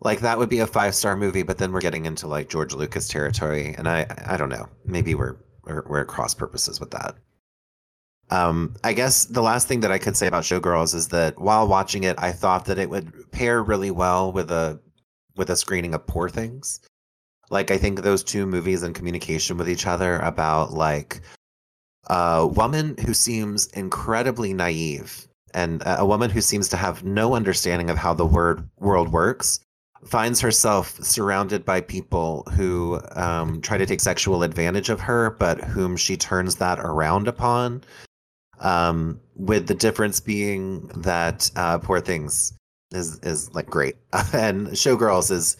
Like that would be a five star movie, but then we're getting into like George Lucas territory, and I, I don't know. Maybe we're we're, we're cross purposes with that. Um, I guess the last thing that I could say about Showgirls is that while watching it, I thought that it would pair really well with a with a screening of Poor Things. Like I think those two movies in communication with each other about like a woman who seems incredibly naive and a woman who seems to have no understanding of how the word world works finds herself surrounded by people who um, try to take sexual advantage of her, but whom she turns that around upon. Um, with the difference being that uh, Poor Things is is like great, and Showgirls is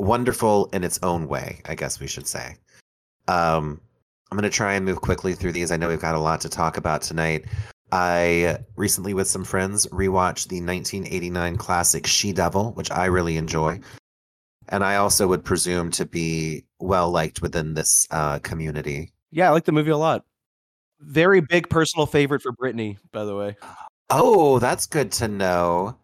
wonderful in its own way. I guess we should say. Um, I'm going to try and move quickly through these. I know we've got a lot to talk about tonight. I recently, with some friends, rewatched the 1989 classic She Devil, which I really enjoy. And I also would presume to be well liked within this uh, community. Yeah, I like the movie a lot. Very big personal favorite for Brittany, by the way. Oh, that's good to know.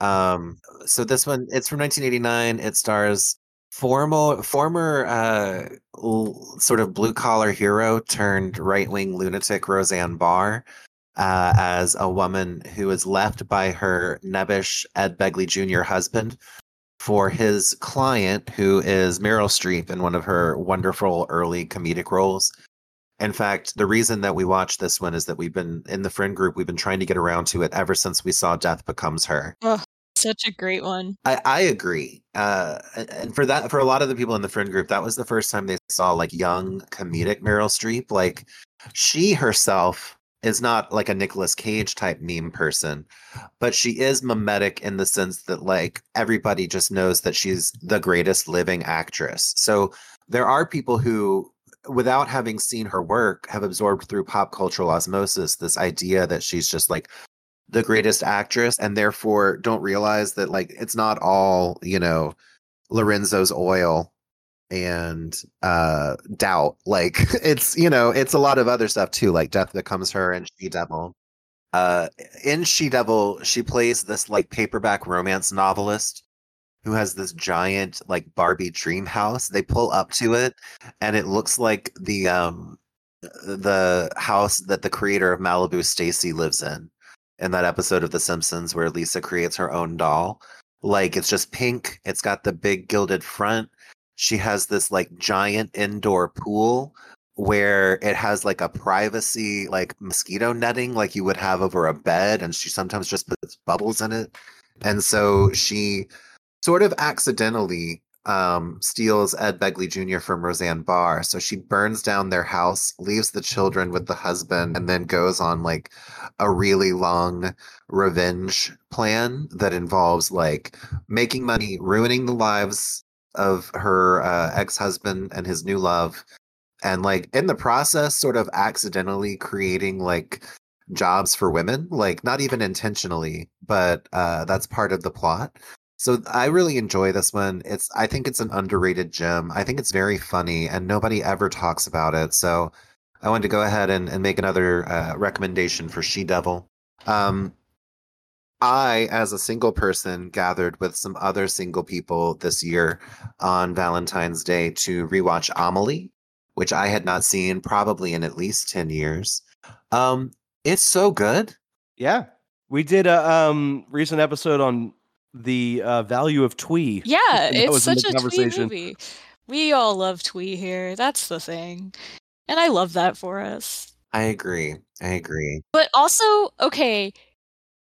Um, so this one, it's from 1989. It stars formal, former uh, l- sort of blue collar hero turned right wing lunatic Roseanne Barr uh, as a woman who is left by her nebbish Ed Begley Jr. husband for his client, who is Meryl Streep in one of her wonderful early comedic roles. In fact, the reason that we watched this one is that we've been in the friend group, we've been trying to get around to it ever since we saw Death Becomes Her. Oh, such a great one. I, I agree. Uh, and for that, for a lot of the people in the friend group, that was the first time they saw like young comedic Meryl Streep. Like she herself is not like a Nicolas Cage type meme person, but she is mimetic in the sense that like everybody just knows that she's the greatest living actress. So there are people who without having seen her work have absorbed through pop cultural osmosis this idea that she's just like the greatest actress and therefore don't realize that like it's not all, you know, Lorenzo's oil and uh doubt. Like it's you know it's a lot of other stuff too like death becomes her and she devil. Uh in she devil she plays this like paperback romance novelist who has this giant like barbie dream house they pull up to it and it looks like the um the house that the creator of malibu stacy lives in in that episode of the simpsons where lisa creates her own doll. Like it's just pink it's got the big gilded front. She has this like giant indoor pool where it has like a privacy like mosquito netting like you would have over a bed and she sometimes just puts bubbles in it. And so she sort of accidentally um, steals ed begley jr from roseanne barr so she burns down their house leaves the children with the husband and then goes on like a really long revenge plan that involves like making money ruining the lives of her uh, ex-husband and his new love and like in the process sort of accidentally creating like jobs for women like not even intentionally but uh that's part of the plot so i really enjoy this one it's i think it's an underrated gem i think it's very funny and nobody ever talks about it so i wanted to go ahead and, and make another uh, recommendation for she devil um I, as a single person, gathered with some other single people this year on Valentine's Day to rewatch Amelie, which I had not seen probably in at least 10 years. Um, it's so good. Yeah. We did a um recent episode on the uh, value of twee. Yeah, That it's was such a twee movie. We all love twee here. That's the thing. And I love that for us. I agree. I agree. But also, okay,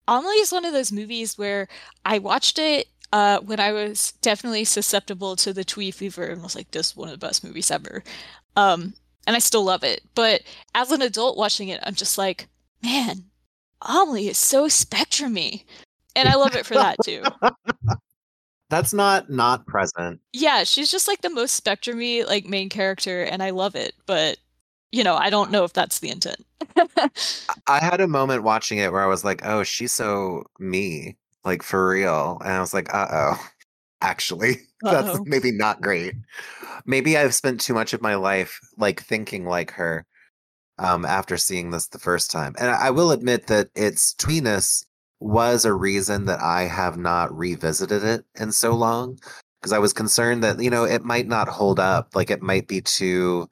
Amelie is one of those movies where I watched it uh, when I was definitely susceptible to the twee fever and was like, this is one of the best movies ever. Um, and I still love it. But as an adult watching it, I'm just like, man, Amelie is so spectrumy. And I love it for that too. That's not not present. Yeah, she's just like the most spectrumy like main character, and I love it. But you know, I don't know if that's the intent. I had a moment watching it where I was like, "Oh, she's so me, like for real," and I was like, "Uh oh." Actually, that's Uh-oh. maybe not great. Maybe I've spent too much of my life like thinking like her um, after seeing this the first time. And I will admit that its tweeness was a reason that I have not revisited it in so long because I was concerned that, you know, it might not hold up. Like it might be too,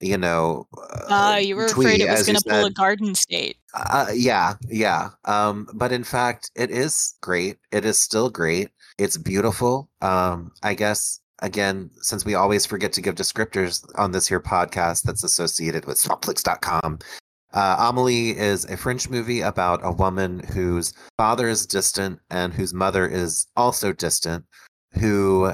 you know, Uh, you were afraid it was going to pull a garden state. Uh, yeah, yeah. Um, but in fact, it is great. It is still great. It's beautiful. Um, I guess again, since we always forget to give descriptors on this here podcast that's associated with Swampflix.com, Uh, Amelie is a French movie about a woman whose father is distant and whose mother is also distant, who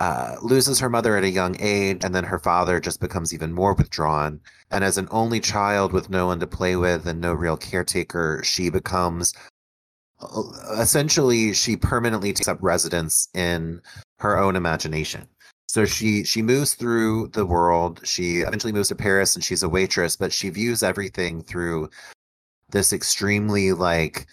uh, loses her mother at a young age, and then her father just becomes even more withdrawn. And as an only child with no one to play with and no real caretaker, she becomes uh, essentially she permanently takes up residence in her own imagination. So she she moves through the world. She eventually moves to Paris and she's a waitress, but she views everything through this extremely like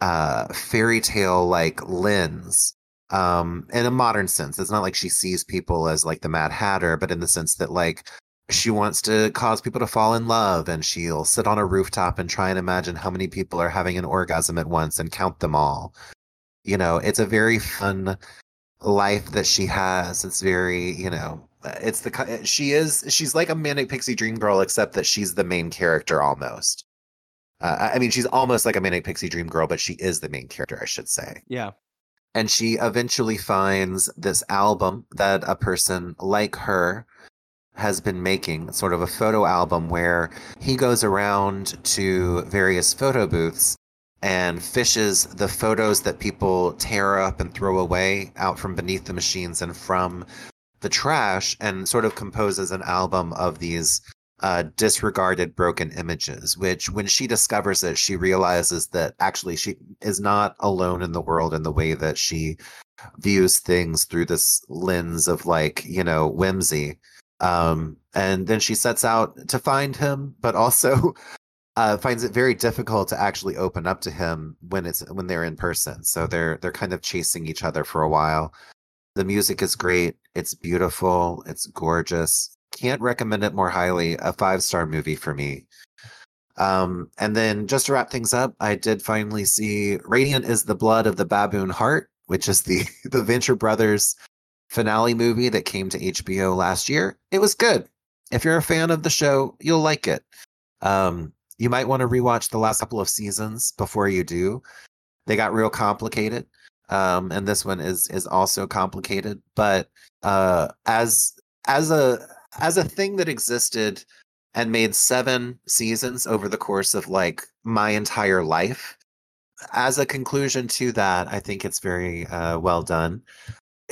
uh fairy tale like lens um in a modern sense it's not like she sees people as like the mad hatter but in the sense that like she wants to cause people to fall in love and she'll sit on a rooftop and try and imagine how many people are having an orgasm at once and count them all you know it's a very fun life that she has it's very you know it's the she is she's like a manic pixie dream girl except that she's the main character almost uh, i mean she's almost like a manic pixie dream girl but she is the main character i should say Yeah. and she eventually finds this album that a person like her has been making sort of a photo album where he goes around to various photo booths and fishes the photos that people tear up and throw away out from beneath the machines and from the trash and sort of composes an album of these uh, disregarded broken images which when she discovers it she realizes that actually she is not alone in the world in the way that she views things through this lens of like you know whimsy. Um, and then she sets out to find him but also uh, finds it very difficult to actually open up to him when it's when they're in person. So they're they're kind of chasing each other for a while. The music is great. It's beautiful. It's gorgeous. Can't recommend it more highly. A five star movie for me. Um, and then just to wrap things up i did finally see radiant is the blood of the baboon heart which is the the venture brothers finale movie that came to hbo last year. It was good. If you're a fan of the show you'll like it. Um, you might want to rewatch the last couple of seasons before you do. They got real complicated um, and this one is is also complicated but uh, as as a as a thing that existed and made seven seasons over the course of like my entire life as a conclusion to that i think it's very uh, well done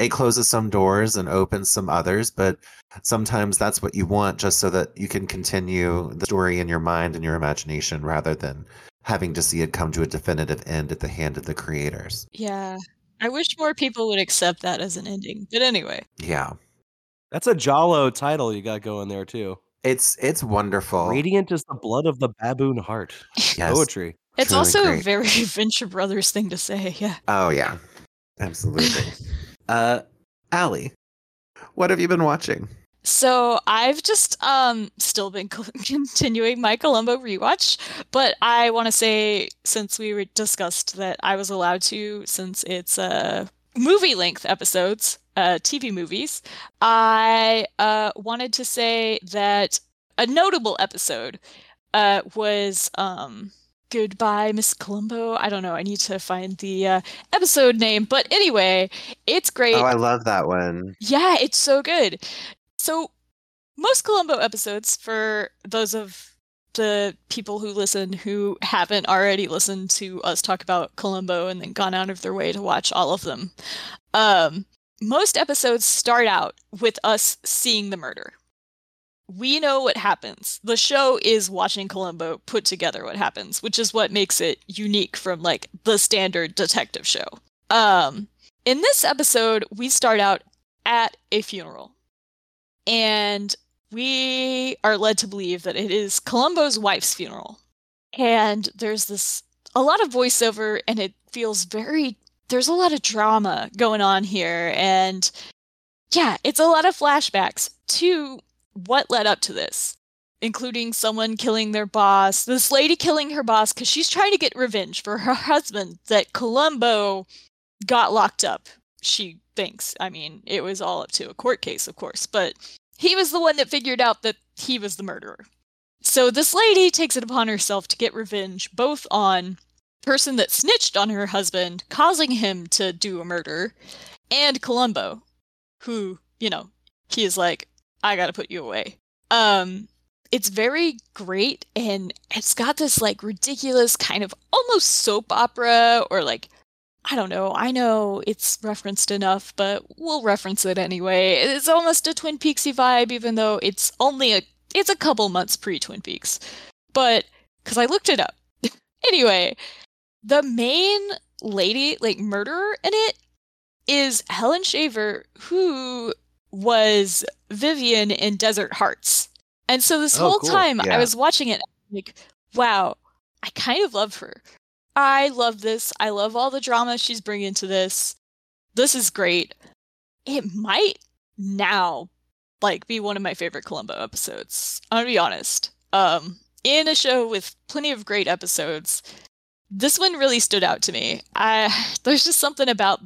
it closes some doors and opens some others but sometimes that's what you want just so that you can continue the story in your mind and your imagination rather than having to see it come to a definitive end at the hand of the creators Yeah. I wish more people would accept that as an ending. But anyway. yeah That's a giallo title you got going there too. it's it's wonderful Radiant is the blood of the baboon heart. Yes. Poetry. It's Truly also great. a very Venture Brothers thing to say. Yeah. oh yeah absolutely uh Alli, what have you been watching? So I've just um still been co- continuing my Columbo rewatch, but I want to say since we discussed that I was allowed to since it's uh movie length episodes, uh TV movies, I uh wanted to say that a notable episode uh was um Goodbye Miss Columbo. I don't know. I need to find the uh, episode name, but anyway, it's great. oh i love that one Yeah, it's so good. So, most Columbo episodes, for those of the people who listen who haven't already listened to us talk about Columbo and then gone out of their way to watch all of them, um, most episodes start out with us seeing the murder. We know what happens. The show is watching Columbo put together what happens, which is what makes it unique from like the standard detective show. Um, in this episode, we start out at a funeral. And we are led to believe that it is Columbo's wife's funeral. And there's this a lot of voiceover and it feels very there's a lot of drama going on here and yeah, it's a lot of flashbacks to what led up to this, including someone killing their boss, this lady killing her boss cuz she's trying to get revenge for her husband that Columbo got locked up. She thinks. I mean, it was all up to a court case, of course, but he was the one that figured out that he was the murderer. So this lady takes it upon herself to get revenge both on person that snitched on her husband, causing him to do a murder, and Columbo, who, you know, he is like, I gotta put you away. Um, it's very great and it's got this like ridiculous kind of almost soap opera or like I don't know. I know it's referenced enough, but we'll reference it anyway. It's almost a Twin Peaksy vibe, even though it's only a it's a couple months pre Twin Peaks. But because I looked it up. anyway, the main lady, like murderer in it, is Helen Shaver, who was Vivian in Desert Hearts. And so this Oh, whole cool. time I was watching it, like, wow, I kind of love her. I love this. I love all the drama she's bringing to this. This is great. It might now like be one of my favorite Columbo episodes. I'm gonna be honest. Um, in a show with plenty of great episodes, this one really stood out to me. I there's just something about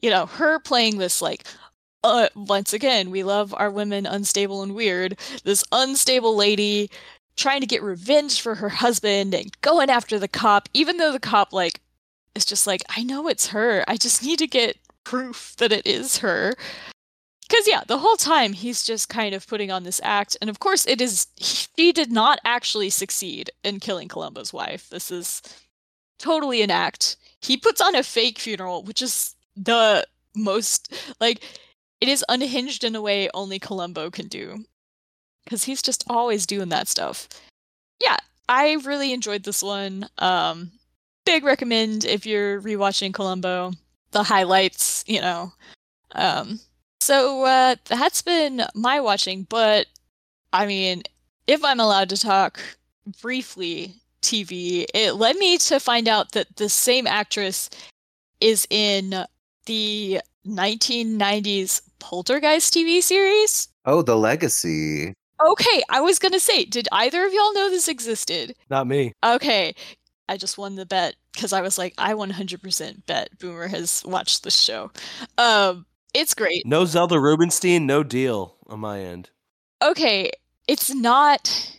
you know her playing this like uh once again we love our women unstable and weird. This unstable lady trying to get revenge for her husband and going after the cop even though the cop like is just like i know it's her. I just need to get proof that it is her. Because yeah the whole time he's just kind of putting on this act and of course it is he did not actually succeed in killing columbo's wife. This is totally an act. He puts on a fake funeral which is the most like it is unhinged in a way only columbo can do. Because he's just always doing that stuff. Yeah i really enjoyed this one. Um big recommend if you're rewatching columbo. The highlights you know. Um so uh that's been my watching but i mean if i'm allowed to talk briefly tv it led me to find out that the same actress is in the 1990s poltergeist tv series Oh, the legacy. okay i was gonna say did either of y'all know this existed Not me. Okay. I just won the bet because I was like, I 100% bet Boomer has watched this show. Um, it's great. No Zelda Rubinstein, no deal on my end. Okay, it's not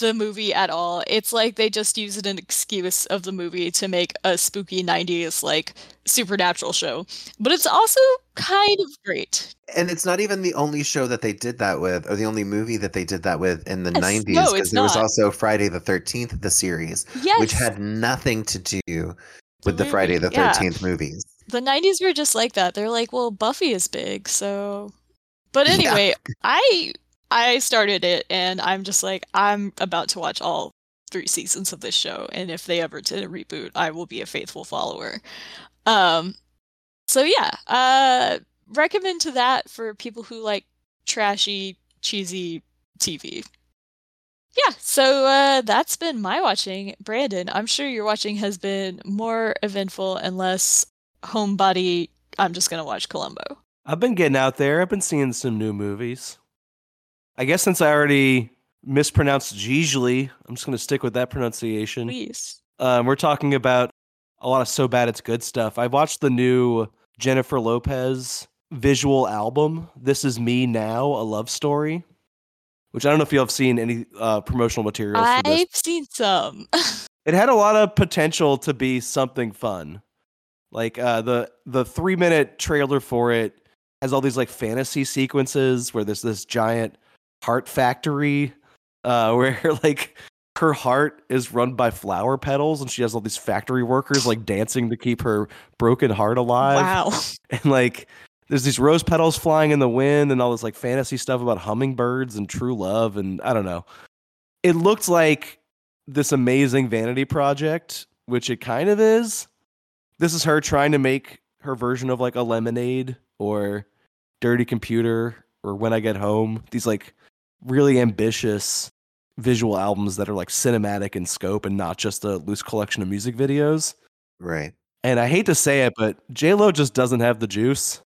the movie at all. It's like they just used it an excuse of the movie to make a spooky 90s like supernatural show. But it's also kind of great. And it's not even the only show that they did that with, or the only movie that they did that with in the Yes, 90s. no, it's Because there was also Friday the 13th, the series, Yes. which had nothing to do with the Friday the movie, yeah. 13th movies. the 90s were just like that. They're like, well, Buffy is big, so But Yeah. anyway, I I started it and I'm just like I'm about to watch all three seasons of this show and if they ever did a reboot, I will be a faithful follower. Um so yeah, uh recommend to that for people who like trashy, cheesy TV. Yeah, so uh that's been my watching. Brandon, I'm sure your watching has been more eventful and less homebody. I'm just gonna watch Columbo. I've been getting out there. I've been seeing some new movies. I guess since I already mispronounced Gigli, I'm just going to stick with that pronunciation. Please. Um, we're talking about a lot of so bad it's good stuff. I've watched the new Jennifer Lopez visual album, This Is Me Now, a love story, which I don't know if you have seen any uh, promotional materials. I've seen some. It had a lot of potential to be something fun. Like uh, the the three minute trailer for it has all these like fantasy sequences where there's this giant heart factory uh, where like her heart is run by flower petals and she has all these factory workers like dancing to keep her broken heart alive wow. and like there's these rose petals flying in the wind and all this like fantasy stuff about hummingbirds and true love and I don't know. It looked like this amazing vanity project, which it kind of is. This is her trying to make her version of like a lemonade or dirty computer or when I get home. These like really ambitious visual albums that are like cinematic in scope and not just a loose collection of music videos. Right. And I hate to say it, but J Lo just doesn't have the juice.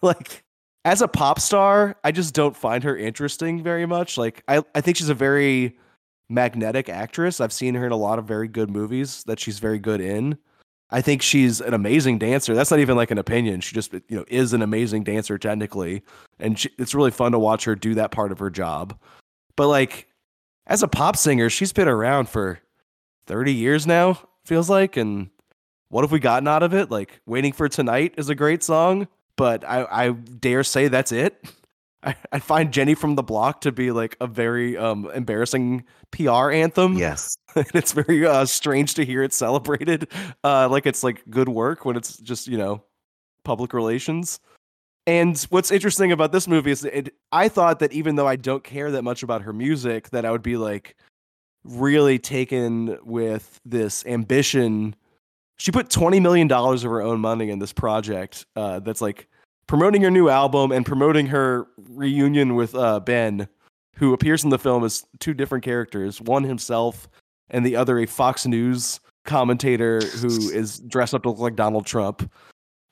Like, as a pop star, I just don't find her interesting very much. Like, I, I think she's a very magnetic actress. I've seen her in a lot of very good movies that she's very good in. I think she's an amazing dancer. That's not even like an opinion. She just, you know, is an amazing dancer technically, and she, it's really fun to watch her do that part of her job. But like, as a pop singer, she's been around for thirty years now. Feels like, and what have we gotten out of it? Like, "Waiting for Tonight" is a great song, but I, I dare say that's it. I, I find Jenny from the Block to be like a very um embarrassing PR anthem. Yes. it's very uh, strange to hear it celebrated, uh, like it's like good work when it's just you know public relations. And what's interesting about this movie is it, I thought that even though I don't care that much about her music, that I would be like really taken with this ambition. She put twenty million dollars of her own money in this project. Uh, that's like promoting her new album and promoting her reunion with uh, Ben, who appears in the film as two different characters. One himself, and the other a Fox News commentator who is dressed up to look like Donald Trump.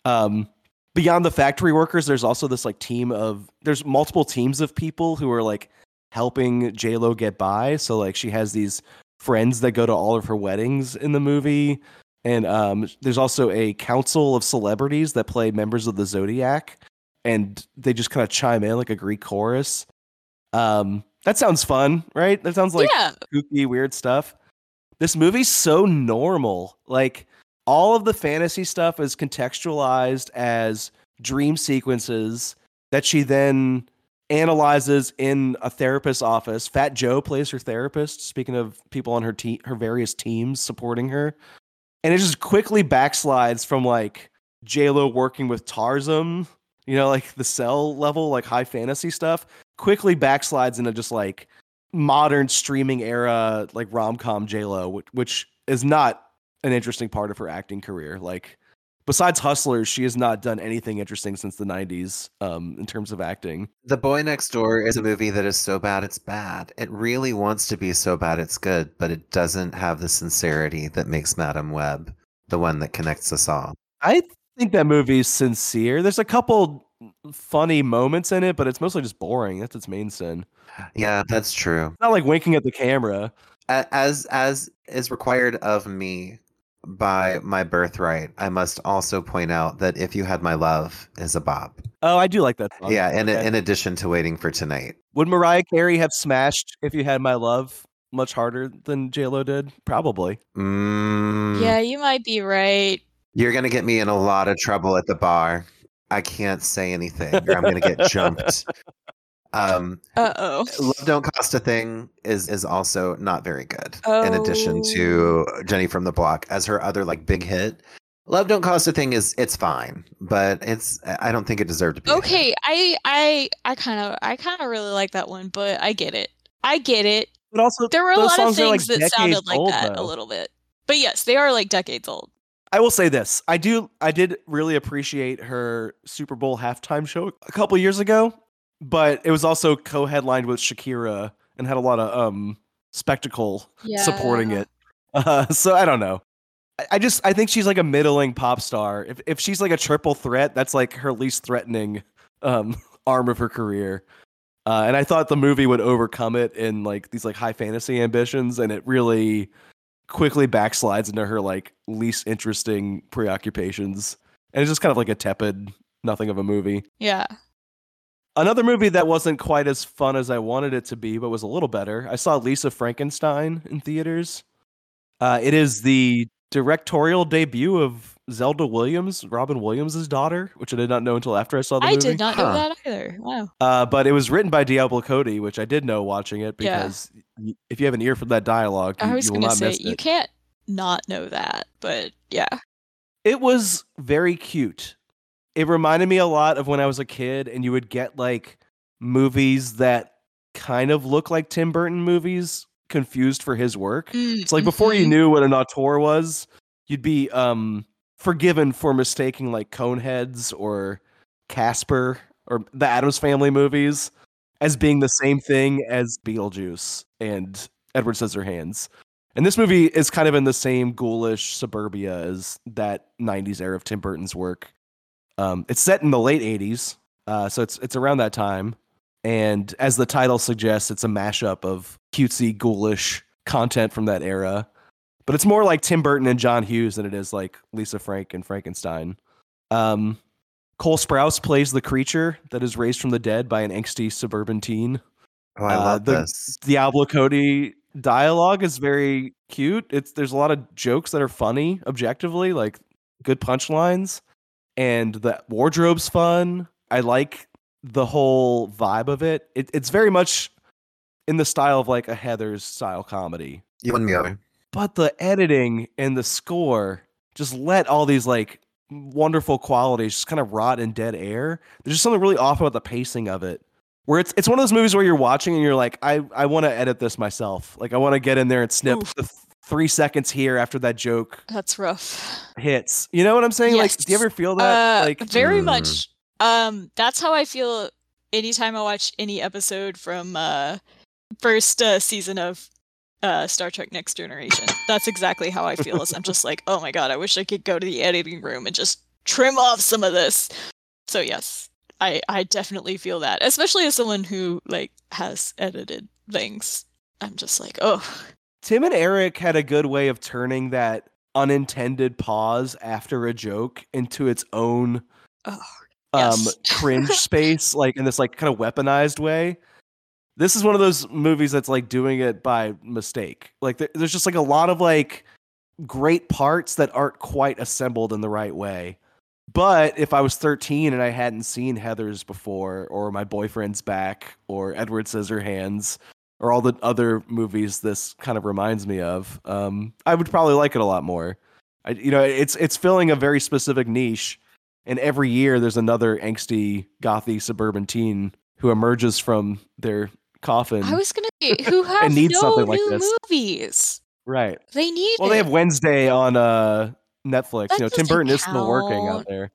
Um, beyond the factory workers, there's also this like team of there's multiple teams of people who are like helping J Lo get by. So like she has these friends that go to all of her weddings in the movie, and um, there's also a council of celebrities that play members of the Zodiac, and they just kind of chime in like a Greek chorus. Um, that sounds fun, right? That sounds like yeah. kooky, weird stuff. This movie's so normal. Like all of the fantasy stuff is contextualized as dream sequences that she then analyzes in a therapist's office. Fat Joe plays her therapist. Speaking of people on her team, her various teams supporting her, and it just quickly backslides from like Lo working with Tarsem, you know, like the cell level, like high fantasy stuff. Quickly backslides into just like modern streaming era, like rom com Lo, which, which is not an interesting part of her acting career. Like besides Hustlers, she has not done anything interesting since the 90s um, in terms of acting. The Boy Next Door is a movie that is so bad it's bad. It really wants to be so bad it's good, but it doesn't have the sincerity that makes Madame Web the one that connects us all. I think that movie's sincere. There's a couple funny moments in it, but it's mostly just boring. That's its main sin. Yeah, that's true. It's not like winking at the camera. As as is required of me by my birthright, I must also point out that "If You Had My Love" is a bop. Oh, I do like that song. Yeah, in Okay. in addition to "Waiting for Tonight." Would Mariah Carey have smashed if you had my love much harder than J Lo did? Probably. Mm, Yeah, you might be right. you're gonna get me in a lot of trouble at the bar. I can't say anything, or I'm gonna get jumped. Um, Uh oh. Love Don't Cost a Thing is is also not very good. In addition Oh. to Jenny from the Block as her other like big hit. Love Don't Cost a Thing is it's fine, but it's I don't think it deserved to be. Okay, I I I kind of I kind of really like that one, but I get it. I get it. But also, There were a lot of songs are, like, things that decades sounded like old, that though. a little bit. But yes, they are like decades old. I will say this: I do, I did really appreciate her Super Bowl halftime show a couple years ago, but it was also co-headlined with Shakira and had a lot of um spectacle supporting it. Uh, so I don't know. I, I just I think she's like a middling pop star. If if she's like a triple threat, that's like her least threatening um arm of her career. Uh, and I thought the movie would overcome it in like these like high fantasy ambitions, and it really quickly backslides into her like least interesting preoccupations. And it's just kind of like a tepid, nothing of a movie. Yeah. Another movie that wasn't quite as fun as I wanted it to be, but was a little better. I saw Lisa Frankenstein in theaters. Uh, it is the directorial debut of Zelda Williams, Robin Williams' daughter, which I did not know until after I saw the I movie. I did not know that either. Wow. Uh, but it was written by Diablo Cody, which I did know watching it because y- if you have an ear for that dialogue, you, I was you will gonna not say miss you can't not know that, but yeah. It was very cute. It reminded me a lot of when I was a kid, and you would get like movies that kind of look like Tim Burton movies, confused for his work. It's like before you Mhm. knew what an auteur was, you'd be um forgiven for mistaking like Coneheads or Casper or the Addams Family movies as being the same thing as Beetlejuice and Edward Scissorhands. And this movie is kind of in the same ghoulish suburbia as that '90s era of Tim Burton's work. Um, it's set in the late '80s, uh, so it's it's around that time. And as the title suggests, it's a mashup of cutesy, ghoulish content from that era. But it's more like Tim Burton and John Hughes than it is like Lisa Frank and Frankenstein. Um, Cole Sprouse plays the creature that is raised from the dead by an angsty suburban teen. Oh, I Uh, love the- this. Diablo Cody dialogue is very cute. It's there's a lot of jokes that are funny objectively, like good punchlines, and the wardrobe's fun. I like the whole vibe of it, it it's very much in the style of like a Heather's style comedy. You and the other. But the editing and the score just let all these like wonderful qualities just kind of rot in dead air. There's just something really off about the pacing of it. Where it's it's one of those movies where you're watching and you're like, I, I want to edit this myself. Like I want to get in there and snip Oof. the th- three seconds here after that joke That's rough. hits. You know what I'm saying? Like, do you ever feel that? Uh, like, very Mm. much. Um, that's how I feel anytime I watch any episode from uh first uh, season of uh Star Trek Next Generation. That's exactly how I feel. Is I'm just like, oh my god, I wish I could go to the editing room and just trim off some of this. So yes, I I definitely feel that, especially as someone who like has edited things. I'm just like, oh, Tim and Eric had a good way of turning that unintended pause after a joke into its own oh um Yes. cringe space like in this like kind of weaponized way. This is one of those movies that's like doing it by mistake. Like there, there's just like a lot of like great parts that aren't quite assembled in the right way. But if i was 13 and i hadn't seen heathers before or my boyfriend's back or edward scissorhands or all the other movies this kind of reminds me of um i would probably like it a lot more. I, you know it's it's filling a very specific niche and every year there's another angsty gothy suburban teen who emerges from their coffin I was gonna say who have need no something like new this. movies. right. They need well they have wednesday on uh netflix. That you know tim burton is still working out there.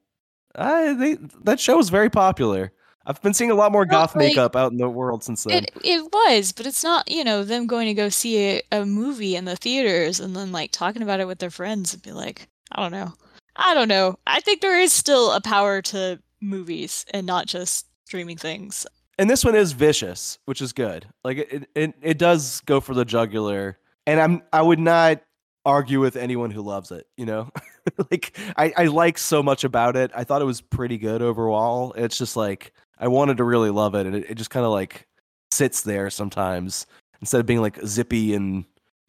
Uh, they, that show is very popular i've been seeing a lot more goth like- makeup out in the world since then It it was, but it's not, you know, them going to go see a, a movie in the theaters and then like talking about it with their friends and be like, I don't know. I don't know. I think there is still a power to movies and not just streaming things. and this one is vicious, which is good. Like it, it, it does go for the jugular, and I'm I would not argue with anyone who loves it. You know, like I I like so much about it. I thought it was pretty good overall. It's just like I wanted to really love it, and it, it just kind of like sits there sometimes instead of being like zippy and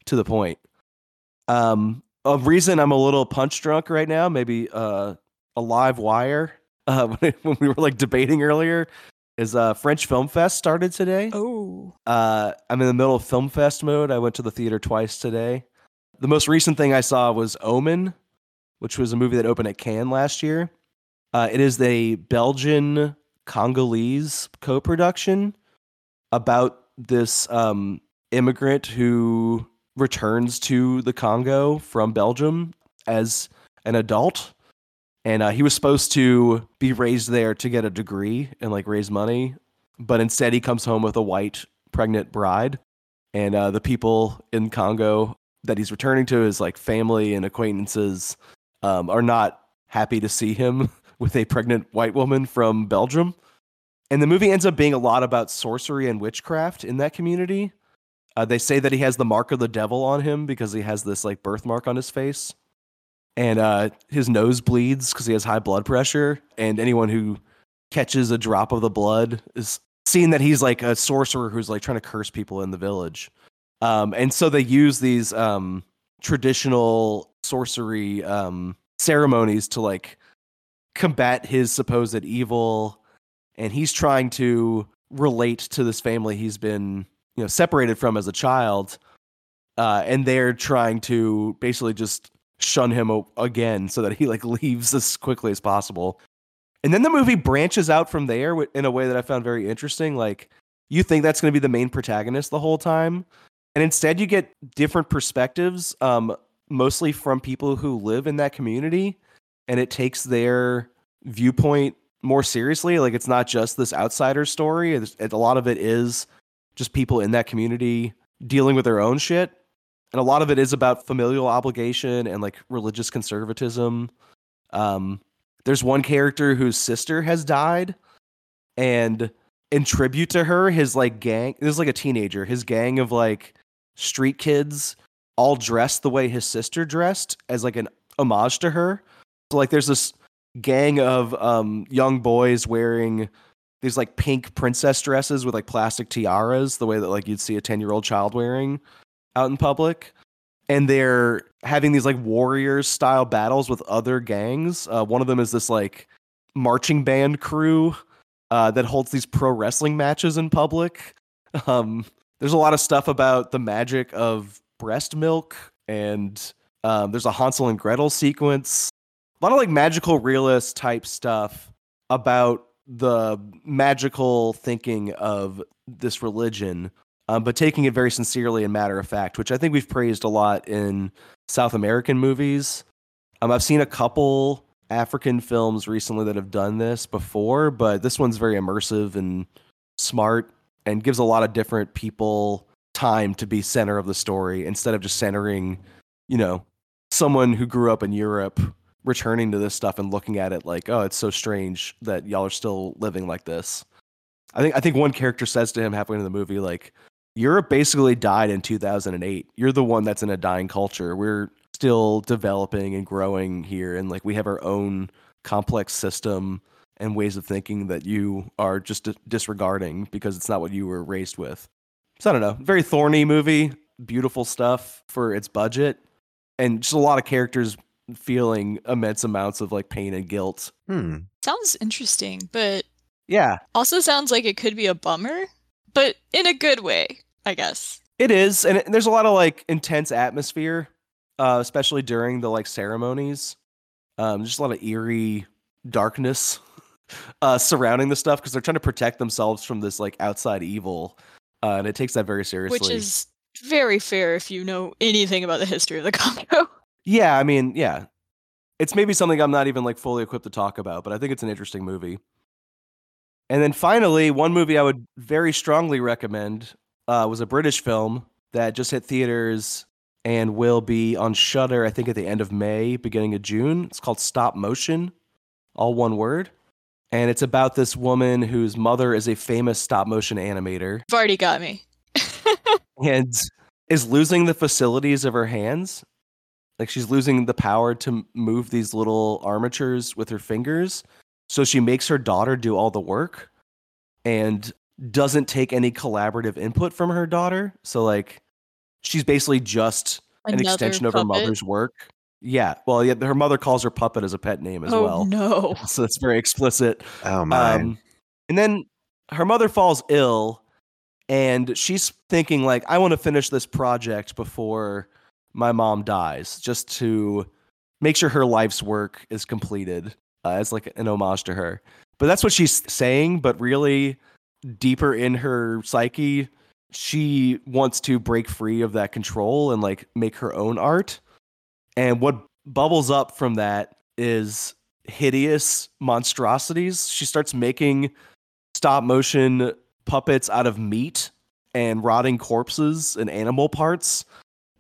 to the point. Um, a reason I'm a little punch drunk right now, maybe uh a live wire. Uh, when we were like debating earlier, is uh French Film Fest started today. Oh. Uh, I'm in the middle of Film Fest mode. I went to the theater twice today. The most recent thing I saw was Omen, which was a movie that opened at Cannes last year. Uh, it is a Belgian Congolese co-production about this um, immigrant who returns to the Congo from Belgium as an adult. And uh, he was supposed to be raised there to get a degree and like raise money but instead he comes home with a white pregnant bride. And uh, the people in congo that he's returning to his like family and acquaintances um, are not happy to see him with a pregnant white woman from belgium and the movie ends up being a lot about sorcery and witchcraft in that community uh, they say that he has the mark of the devil on him because he has this like birthmark on his face and uh, his nose bleeds because he has high blood pressure. And anyone who catches a drop of the blood is seeing that he's like a sorcerer who's like trying to curse people in the village. Um, and so they use these um, traditional sorcery um, ceremonies to like combat his supposed evil. And he's trying to relate to this family he's been, you know, separated from as a child. Uh, and they're trying to basically just shun him o- again so that he like leaves as quickly as possible. And then the movie branches out from there in a way that I found very interesting. Like you think that's going to be the main protagonist the whole time, and instead you get different perspectives, um, mostly from people who live in that community, and it takes their viewpoint more seriously. Like it's not just this outsider story. It's, it, a lot of it is just people in that community dealing with their own shit and a lot of it is about familial obligation and like religious conservatism. Um, there's one character whose sister has died, and in tribute to her, his like gang. This is like a teenager. His gang of like street kids all dressed the way his sister dressed as like an homage to her. So like, there's this gang of um young boys wearing these like pink princess dresses with like plastic tiaras, the way that like you'd see a ten year old child wearing out in public and they're having these like warriors style battles with other gangs uh, one of them is this like marching band crew uh, that holds these pro wrestling matches in public. Um, there's a lot of stuff about the magic of breast milk, and um, there's a Hansel and Gretel sequence. A lot of like magical realist type stuff about the magical thinking of this religion, um, but taking it very sincerely and matter of fact, which I think we've praised a lot in South American movies. Um, I've seen a couple African films recently that have done this before, but this one's very immersive and smart and gives a lot of different people time to be center of the story instead of just centering, you know, someone who grew up in Europe returning to this stuff and looking at it like, oh, it's so strange that y'all are still living like this. I think I think one character says to him halfway into the movie, like, Europe basically died in 2008. You're the one that's in a dying culture. We're still developing and growing here, and like we have our own complex system and ways of thinking that you are just disregarding because it's not what you were raised with. So I don't know. Very thorny movie, beautiful stuff for its budget, and just a lot of characters feeling immense amounts of like pain and guilt. Hmm. Sounds interesting, but yeah, also sounds like it could be a bummer, but in a good way, I guess. It is, and it, there's a lot of like intense atmosphere, uh, especially during the like ceremonies. Um, just a lot of eerie darkness uh, surrounding the stuff because they're trying to protect themselves from this like outside evil, uh, and it takes that very seriously. Which is very fair if you know anything about the history of the Congo. Yeah, I mean, yeah. It's maybe something I'm not even like fully equipped to talk about, but I think it's an interesting movie. And then finally, one movie I would very strongly recommend uh, was a British film that just hit theaters and will be on Shudder, I think at the end of May, beginning of June. It's called Stopmotion, all one word, and it's about this woman whose mother is a famous stop motion animator. You've already got me. and is losing the facilities of her hands like she's losing the power to move these little armatures with her fingers. So she makes her daughter do all the work and doesn't take any collaborative input from her daughter. So like she's basically just Another an extension puppet. of her mother's work. Yeah. Well, yeah, her mother calls her puppet as a pet name as oh, well. No. So that's very explicit. Oh my. Um, and then her mother falls ill and she's thinking like I want to finish this project before my mom dies, just to make sure her life's work is completed uh, as like an homage to her. But that's what she's saying. But really, deeper in her psyche, she wants to break free of that control and like make her own art. And what bubbles up from that is hideous monstrosities. She starts making stop motion puppets out of meat and rotting corpses and animal parts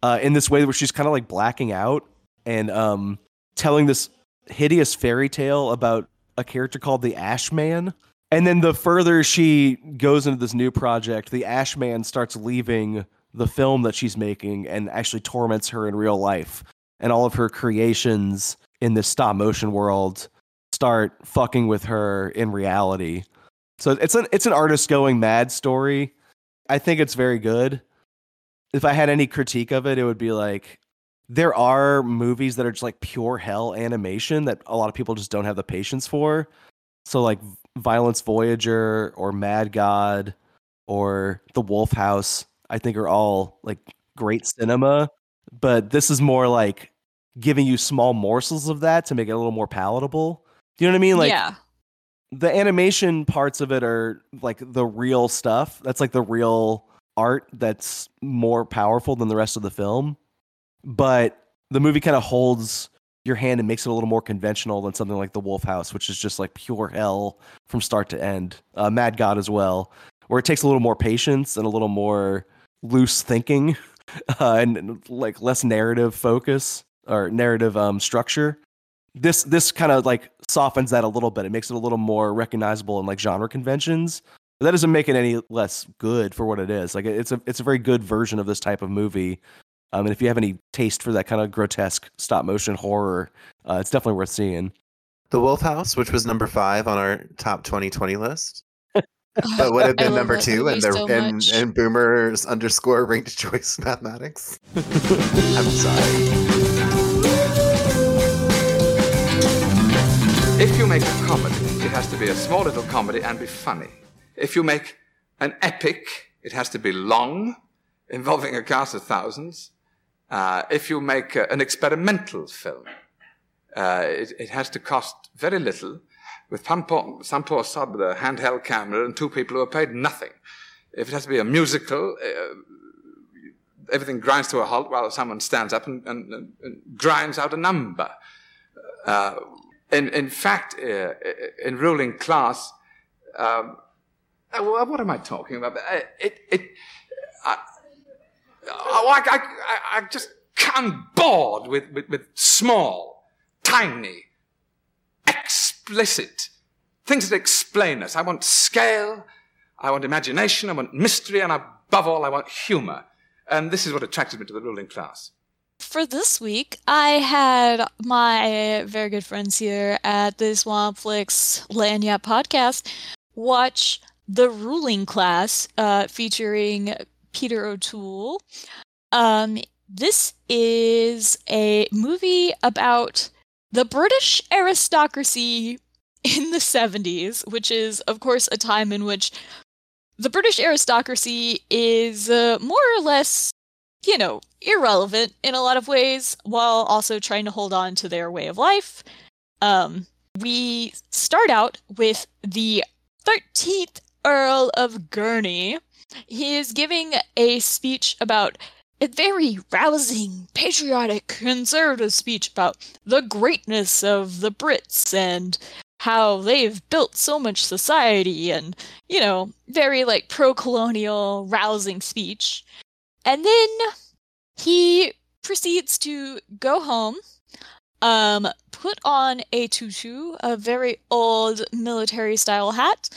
uh, in this way where she's kind of like blacking out and um, telling this hideous fairy tale about a character called the Ashman. And then the further she goes into this new project, the Ashman starts leaving the film that she's making and actually torments her in real life. And all of her creations in this stop motion world start fucking with her in reality. So it's an it's an artist going mad story. I think it's very good if I had any critique of it, it would be like there are movies that are just like pure hell animation that a lot of people just don't have the patience for. So like Violence Voyager or Mad God or The Wolf House, I think are all like great cinema, but this is more like giving you small morsels of that to make it a little more palatable. Do you know what I mean? Like yeah. the animation parts of it are like the real stuff. That's like the real art that's more powerful than the rest of the film, but the movie kind of holds your hand and makes it a little more conventional than something like The Wolf House, which is just like pure hell from start to end. Uh, Mad God as well, where it takes a little more patience and a little more loose thinking uh, and like less narrative focus or narrative um, structure. This this kind of like softens that a little bit. It makes it a little more recognizable in like genre conventions but that doesn't make it any less good for what it is. Like it's a it's a very good version of this type of movie. Um, and if you have any taste for that kind of grotesque stop motion horror, uh, it's definitely worth seeing. The Wolf House, which was number five on our top 2020 list, but would have been number two in the so in, in Boomers underscore ranked choice mathematics. I'm sorry. If you make a comedy it has to be a small little comedy and be funny. If you make an epic, it has to be long, involving a cast of thousands. Uh, if you make uh, an experimental film, uh, it, it, has to cost very little, with some sod with a handheld camera and two people who are paid nothing. If it has to be a musical, uh, everything grinds to a halt while someone stands up and, and, and grinds out a number. Uh, in, in fact, uh, in ruling class, um, Uh, what am I talking about? Uh, it, it, oh, I, I, I, I just come bored with, with, with small, tiny, explicit things that explain us. I want scale, I want imagination, I want mystery, and above all, I want humor. And this is what attracted me to the ruling class. For this week, I had my very good friends here at the Swampflix Lagniappe podcast watch The Ruling Class uh, featuring Peter O'Toole. Um, this is a movie about the British aristocracy in the 70s, which is, of course, a time in which the British aristocracy is uh, more or less, you know, irrelevant in a lot of ways, while also trying to hold on to their way of life. Um, we start out with the 13th Earl of Gurney. He is giving a speech about a very rousing, patriotic, conservative speech about the greatness of the Brits and how they've built so much society and, you know, very like pro colonial, rousing speech. And then he proceeds to go home, um, put on a tutu, a very old military style hat,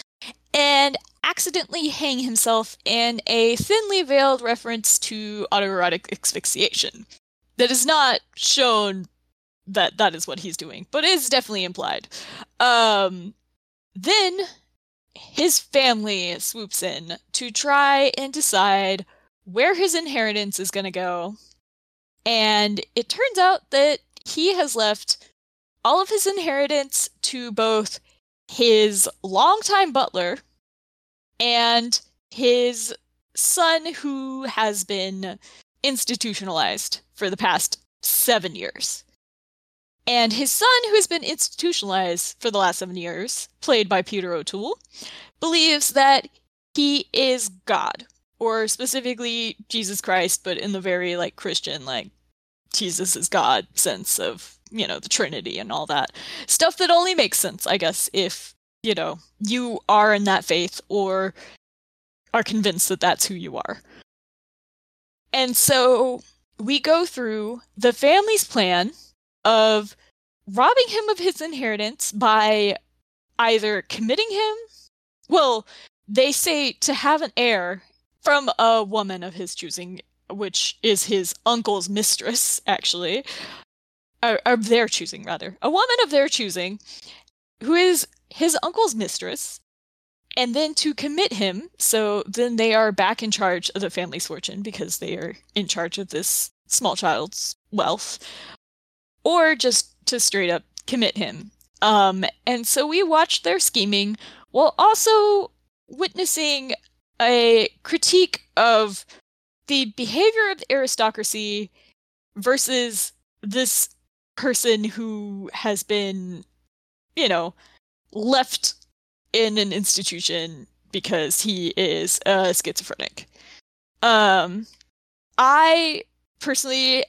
and accidentally hang himself in a thinly veiled reference to autoerotic asphyxiation. That is not shown that that is what he's doing, but is definitely implied. Um, then his family swoops in to try and decide where his inheritance is going to go. And it turns out that he has left all of his inheritance to both his longtime butler and his son, who has been institutionalized for the past seven years. And his son, who has been institutionalized for the last seven years, played by Peter O'Toole, believes that he is God, or specifically Jesus Christ, but in the very like Christian, like Jesus is God sense of, you know, the Trinity and all that. Stuff that only makes sense, I guess, if, you know, you are in that faith or are convinced that that's who you are. And so we go through the family's plan of robbing him of his inheritance by either committing him. Well, they say to have an heir from a woman of his choosing, which is his uncle's mistress, actually, or, their choosing, rather. A woman of their choosing, who is his uncle's mistress, and then to commit him, so then they are back in charge of the family's fortune because they are in charge of this small child's wealth or just to straight up commit him. Um, and so we watched their scheming while also witnessing a critique of the behavior of the aristocracy versus this person who has been, you know, left in an institution because he is a schizophrenic. Um, I personally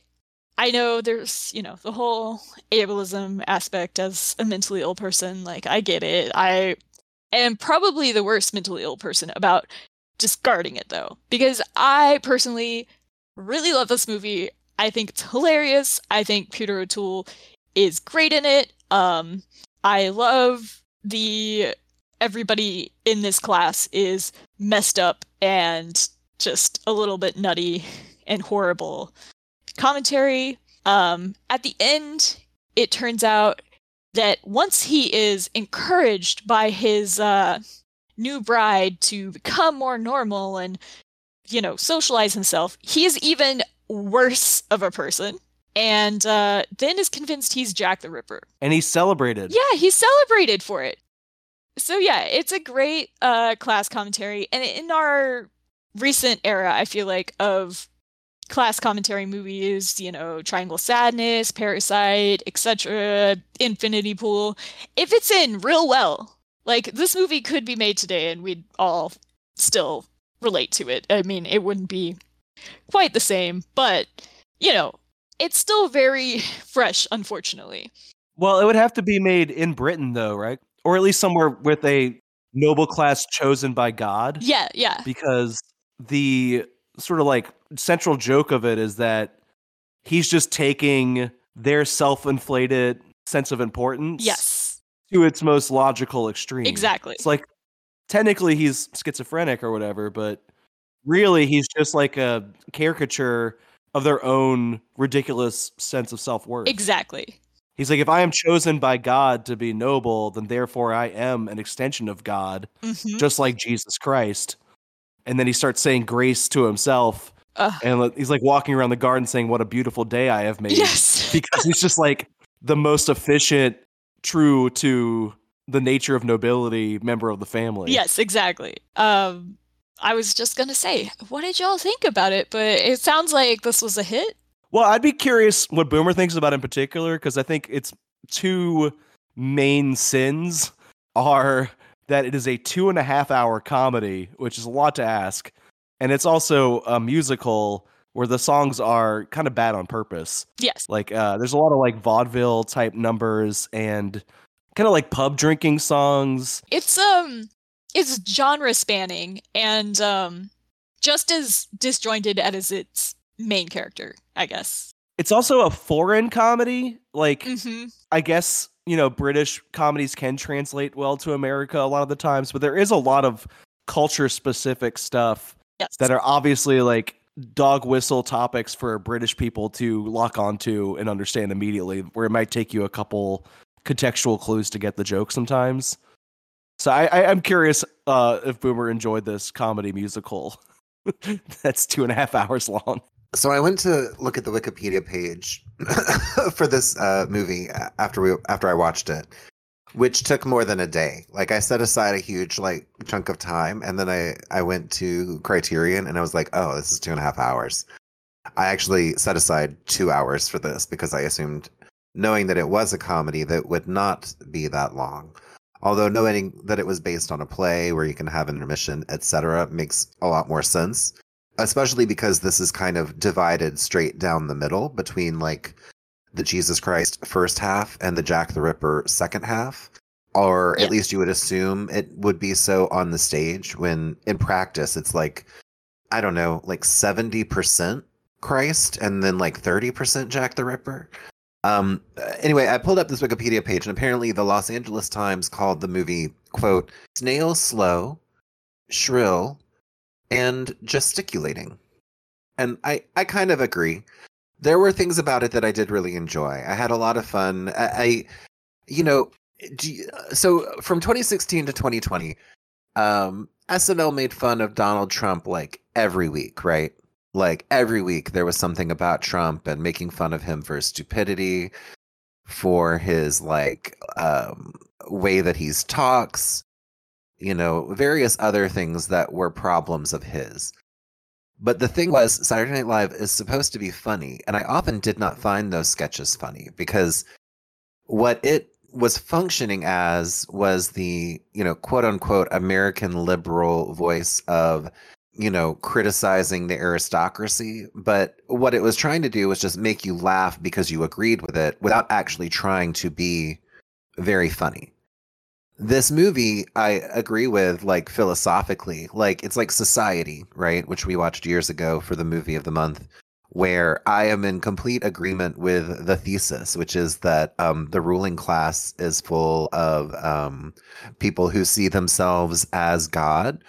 I know there's, you know, the whole ableism aspect as a mentally ill person. Like, I get it. I am probably the worst mentally ill person about discarding it, though, because I personally really love this movie. I think it's hilarious. I think Peter O'Toole is great in it. Um, I love the everybody in this class is messed up and just a little bit nutty and horrible commentary. Um, at the end, it turns out that once he is encouraged by his uh, new bride to become more normal and, you know, socialize himself, he is even worse of a person. And uh, then is convinced he's Jack the Ripper. And he's celebrated. Yeah, he's celebrated for it. so yeah, it's a great uh class commentary, and in our recent era, I feel like of class commentary movies, you know, Triangle Sadness, Parasite, etc., Infinity Pool, if it's in real well, like this movie could be made today and we'd all still relate to it. I mean, it wouldn't be quite the same, but you know, it's still very fresh, unfortunately. Well, it would have to be made in Britain, though, right? Or at least somewhere with a noble class chosen by God. Yeah, yeah. Because the sort of like central joke of it is that he's just taking their self-inflated sense of importance Yes. to its most logical extreme. Exactly. It's like technically he's schizophrenic or whatever, but really he's just like a caricature of their own ridiculous sense of self-worth. Exactly. He's like, if I am chosen by God to be noble, then therefore I am an extension of God, Mhm. just like Jesus Christ. And then he starts saying grace to himself. And he's like walking around the garden saying, What a beautiful day I have made. Yes. Because he's just like the most efficient, true to the nature of nobility member of the family. Yes, exactly. Um, I was just gonna say, what did y'all think about it? But it sounds like this was a hit. Well, I'd be curious what Boomer thinks about it in particular, because I think its two main sins are that it is a two and a half hour comedy, which is a lot to ask, and it's also a musical where the songs are kind of bad on purpose. Yes. Like, uh, there's a lot of like vaudeville type numbers and kind of like pub drinking songs. It's um it's genre spanning and um just as disjointed as its main character, I guess. It's also a foreign comedy. Like, hmm I guess you know British comedies can translate well to America a lot of the times, but there is a lot of culture specific stuff Yes. that are obviously like dog whistle topics for British people to lock onto and understand immediately, where it might take you a couple contextual clues to get the joke sometimes. So I, I, I'm curious uh, if Boomer enjoyed this comedy musical that's two and a half hours long. So I went to look at the Wikipedia page for this uh, movie after we after I watched it, which took more than a day. Like I set aside a huge like chunk of time, and then I I went to Criterion, and I was like, oh, this is two and a half hours. I actually set aside two hours for this because I assumed, knowing that it was a comedy, that would not be that long. Although knowing that it was based on a play where you can have an intermission, etc., makes a lot more sense especially because this is kind of divided straight down the middle between like the Jesus Christ first half and the Jack the Ripper second half. Or Yeah. at least you would assume it would be so on the stage when in practice it's like, I don't know, like 70% Christ and then like 30% Jack the Ripper. Um, anyway, I pulled up this Wikipedia page and apparently the Los Angeles Times called the movie, quote, snail slow, shrill, and gesticulating. And I, I kind of agree. There were things about it that I did really enjoy. I had a lot of fun. I, I you know, you- so from 2016 to 2020, um, SNL made fun of Donald Trump like every week, right? Like every week there was something about Trump and making fun of him for his stupidity, for his like um, way that he talks, you know, various other things that were problems of his. But the thing was, Saturday Night Live is supposed to be funny, and I often did not find those sketches funny because what it was functioning as was the, you know, quote unquote American liberal voice of, you know, criticizing the aristocracy. But what it was trying to do was just make you laugh because you agreed with it without actually trying to be very funny this movie i agree with like philosophically like it's like society right which we watched years ago for the movie of the month where i am in complete agreement with the thesis which is that um, the ruling class is full of um, people who see themselves as god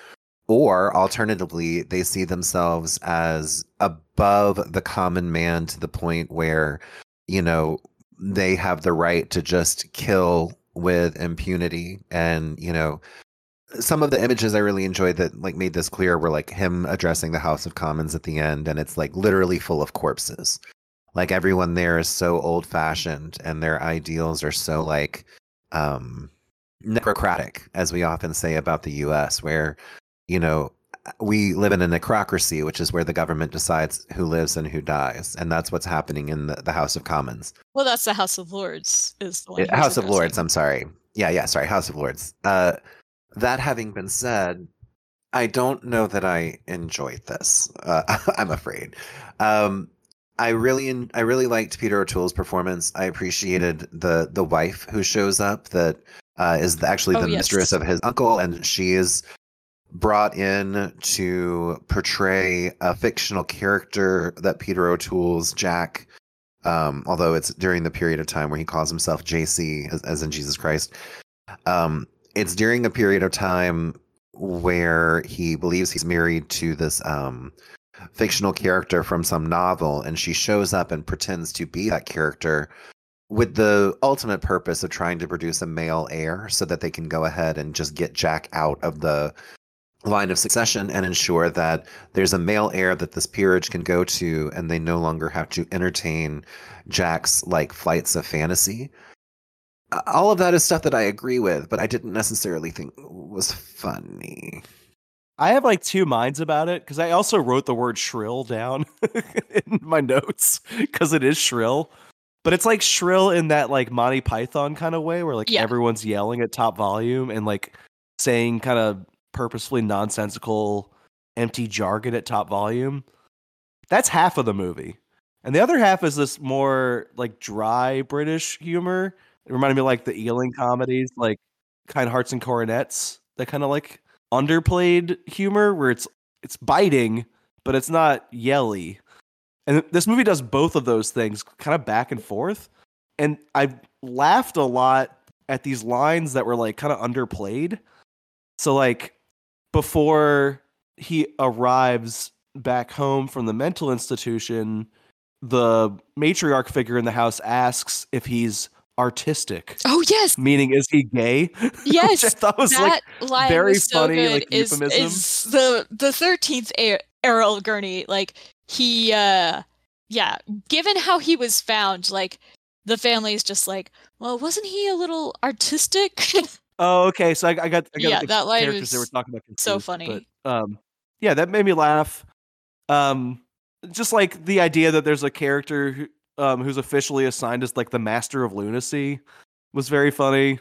or alternatively they see themselves as above the common man to the point where you know they have the right to just kill with impunity and you know some of the images i really enjoyed that like made this clear were like him addressing the house of commons at the end and it's like literally full of corpses like everyone there is so old fashioned and their ideals are so like um necrocratic, as we often say about the U.S., where you know we live in a necrocracy, which is where the government decides who lives and who dies, and that's what's happening in the, the House of Commons. Well, that's the House of Lords. Is the one Uh, House of Lords. I'm sorry. Yeah, yeah. Sorry, House of Lords. Uh, that having been said, I don't know that I enjoyed this. Uh, I'm afraid. Um, I really, en- I really liked Peter O'Toole's performance. I appreciated the the wife who shows up that uh, is the, actually Oh, the mistress of his uncle, and she is brought in to portray a fictional character that Peter O'Toole's Jack um, although it's during the period of time where he calls himself JC, as, as in Jesus Christ. Um, it's during a period of time where he believes he's married to this um, fictional character from some novel, and she shows up and pretends to be that character with the ultimate purpose of trying to produce a male heir so that they can go ahead and just get Jack out of the line of succession and ensure that there's a male heir that this peerage can go to and they no longer have to entertain Jack's like flights of fantasy. All of that is stuff that I agree with, but I didn't necessarily think was funny. I have like two minds about it because I also wrote the word shrill down in my notes because it is shrill. But it's like shrill in that like Monty Python kind of way where like Yeah. everyone's yelling at top volume and like saying kind of purposefully nonsensical, empty jargon at top volume. That's half of the movie. And the other half is this more like dry British humor. It reminded me of like the Ealing comedies, like Kind Hearts and Coronets, that kind of like underplayed humor where it's it's biting, but it's not yelly. And this movie does both of those things kind of back and forth. And I laughed a lot at these lines that were like kind of underplayed. So like before he arrives back home from the mental institution, the matriarch figure in the house asks if he's artistic. Oh yes, Meaning, is he gay? Yes, Which I thought was that like very was so funny, good. like, is, euphemism. is the the thirteenth Earl of Gurney like he uh yeah given how he was found like the family's just like well wasn't he a little artistic Oh, okay. So I, I got, I got Yeah, the that line characters they were talking about. so funny. But, um, yeah, that made me laugh. Um, just like the idea that there's a character who, um, who's officially assigned as like the master of lunacy was very funny.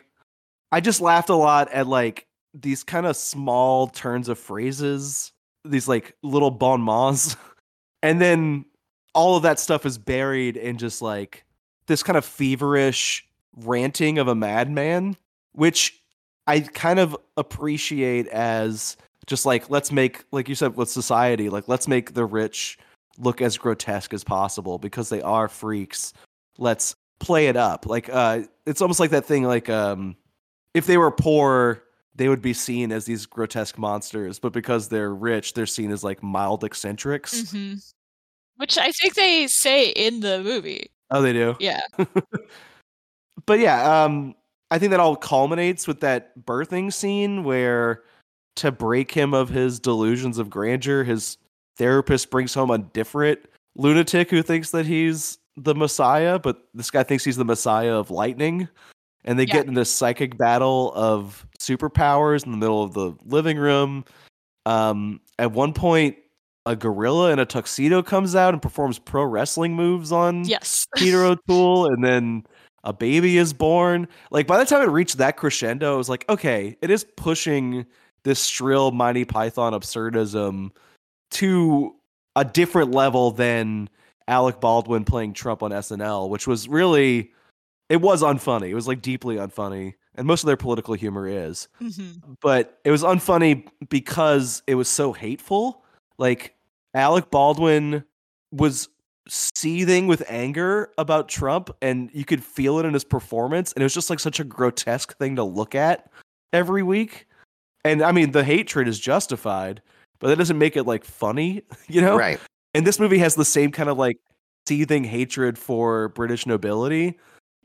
I just laughed a lot at like these kind of small turns of phrases, these like little bon mots, and then all of that stuff is buried in just like this kind of feverish ranting of a madman, which I kind of appreciate as just like let's make like you said with society like let's make the rich look as grotesque as possible because they are freaks. Let's play it up. Like uh it's almost like that thing like um if they were poor they would be seen as these grotesque monsters, but because they're rich, they're seen as like mild eccentrics. hmm which I think they say in the movie Oh, they do. yeah but yeah, um, I think that all culminates with that birthing scene where, to break him of his delusions of grandeur, his therapist brings home a different lunatic who thinks that he's the Messiah, but this guy thinks he's the Messiah of lightning. And they Yeah. get in this psychic battle of superpowers in the middle of the living room. Um, at one point, a gorilla in a tuxedo comes out and performs pro wrestling moves on yes Peter O'Toole, and then a baby is born. Like by the time it reached that crescendo, I was like, okay, it is pushing this shrill Monty Python absurdism to a different level than Alec Baldwin playing Trump on SNL, which was really it was unfunny. It was like deeply unfunny. And most of their political humor is hmm but it was unfunny because it was so hateful. Like Alec Baldwin was seething with anger about Trump, and you could feel it in his performance, and it was just like such a grotesque thing to look at every week. And I mean, the hatred is justified, but that doesn't make it like funny, you know? Right. And this movie has the same kind of like seething hatred for British nobility.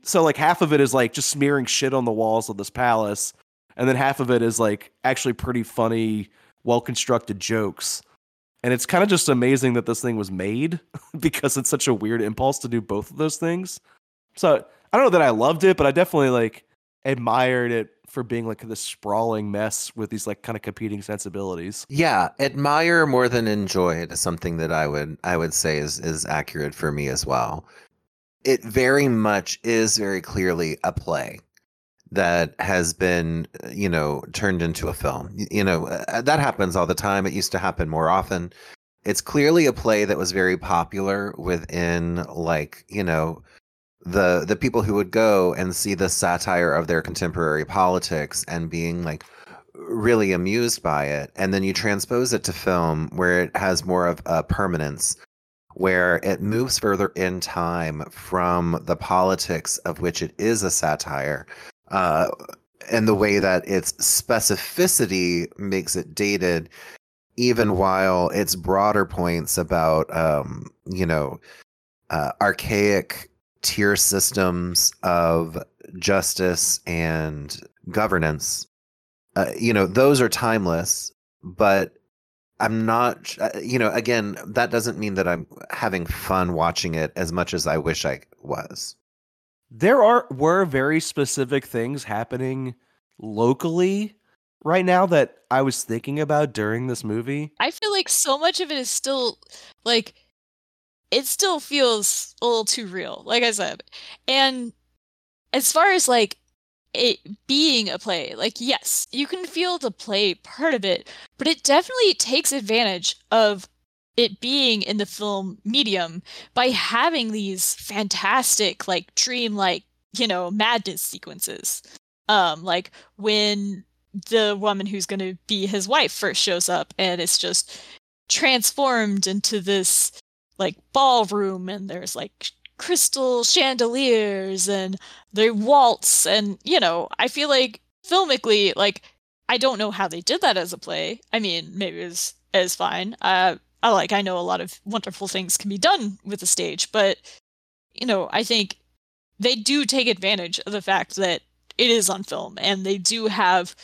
So like half of it is like just smearing shit on the walls of this palace, and then half of it is like actually pretty funny, well constructed jokes. And it's kind of just amazing that this thing was made because it's such a weird impulse to do both of those things. So I don't know that I loved it, but I definitely like admired it for being like this sprawling mess with these like kind of competing sensibilities. Yeah, admire more than enjoy is something that I would I would say is is accurate for me as well. It very much is very clearly a play that has been you know turned into a film. You know uh, that happens all the time. It used to happen more often. It's clearly a play that was very popular within like you know the the people who would go and see the satire of their contemporary politics and being like really amused by it and then you transpose it to film where it has more of a permanence where it moves further in time from the politics of which it is a satire uh, and the way that its specificity makes it dated even while its broader points about um, you know uh, archaic tier systems of justice and governance uh, you know those are timeless but i'm not uh, you know again that doesn't mean that i'm having fun watching it as much as i wish i was There are were very specific things happening locally right now that I was thinking about during this movie. I feel like so much of it is still like it still feels a little too real, like I said. And as far as like it being a play, like yes, you can feel the play part of it, but it definitely takes advantage of it being in the film medium by having these fantastic like dreamlike, you know, madness sequences. Um like when the woman who's going to be his wife first shows up and it's just transformed into this like ballroom and there's like crystal chandeliers and they waltz and you know i feel like filmically like i don't know how they did that as a play i mean maybe it was, it fine uh i like i know a lot of wonderful things can be done with the stage but you know i think they do take advantage of the fact that it is on film and they do have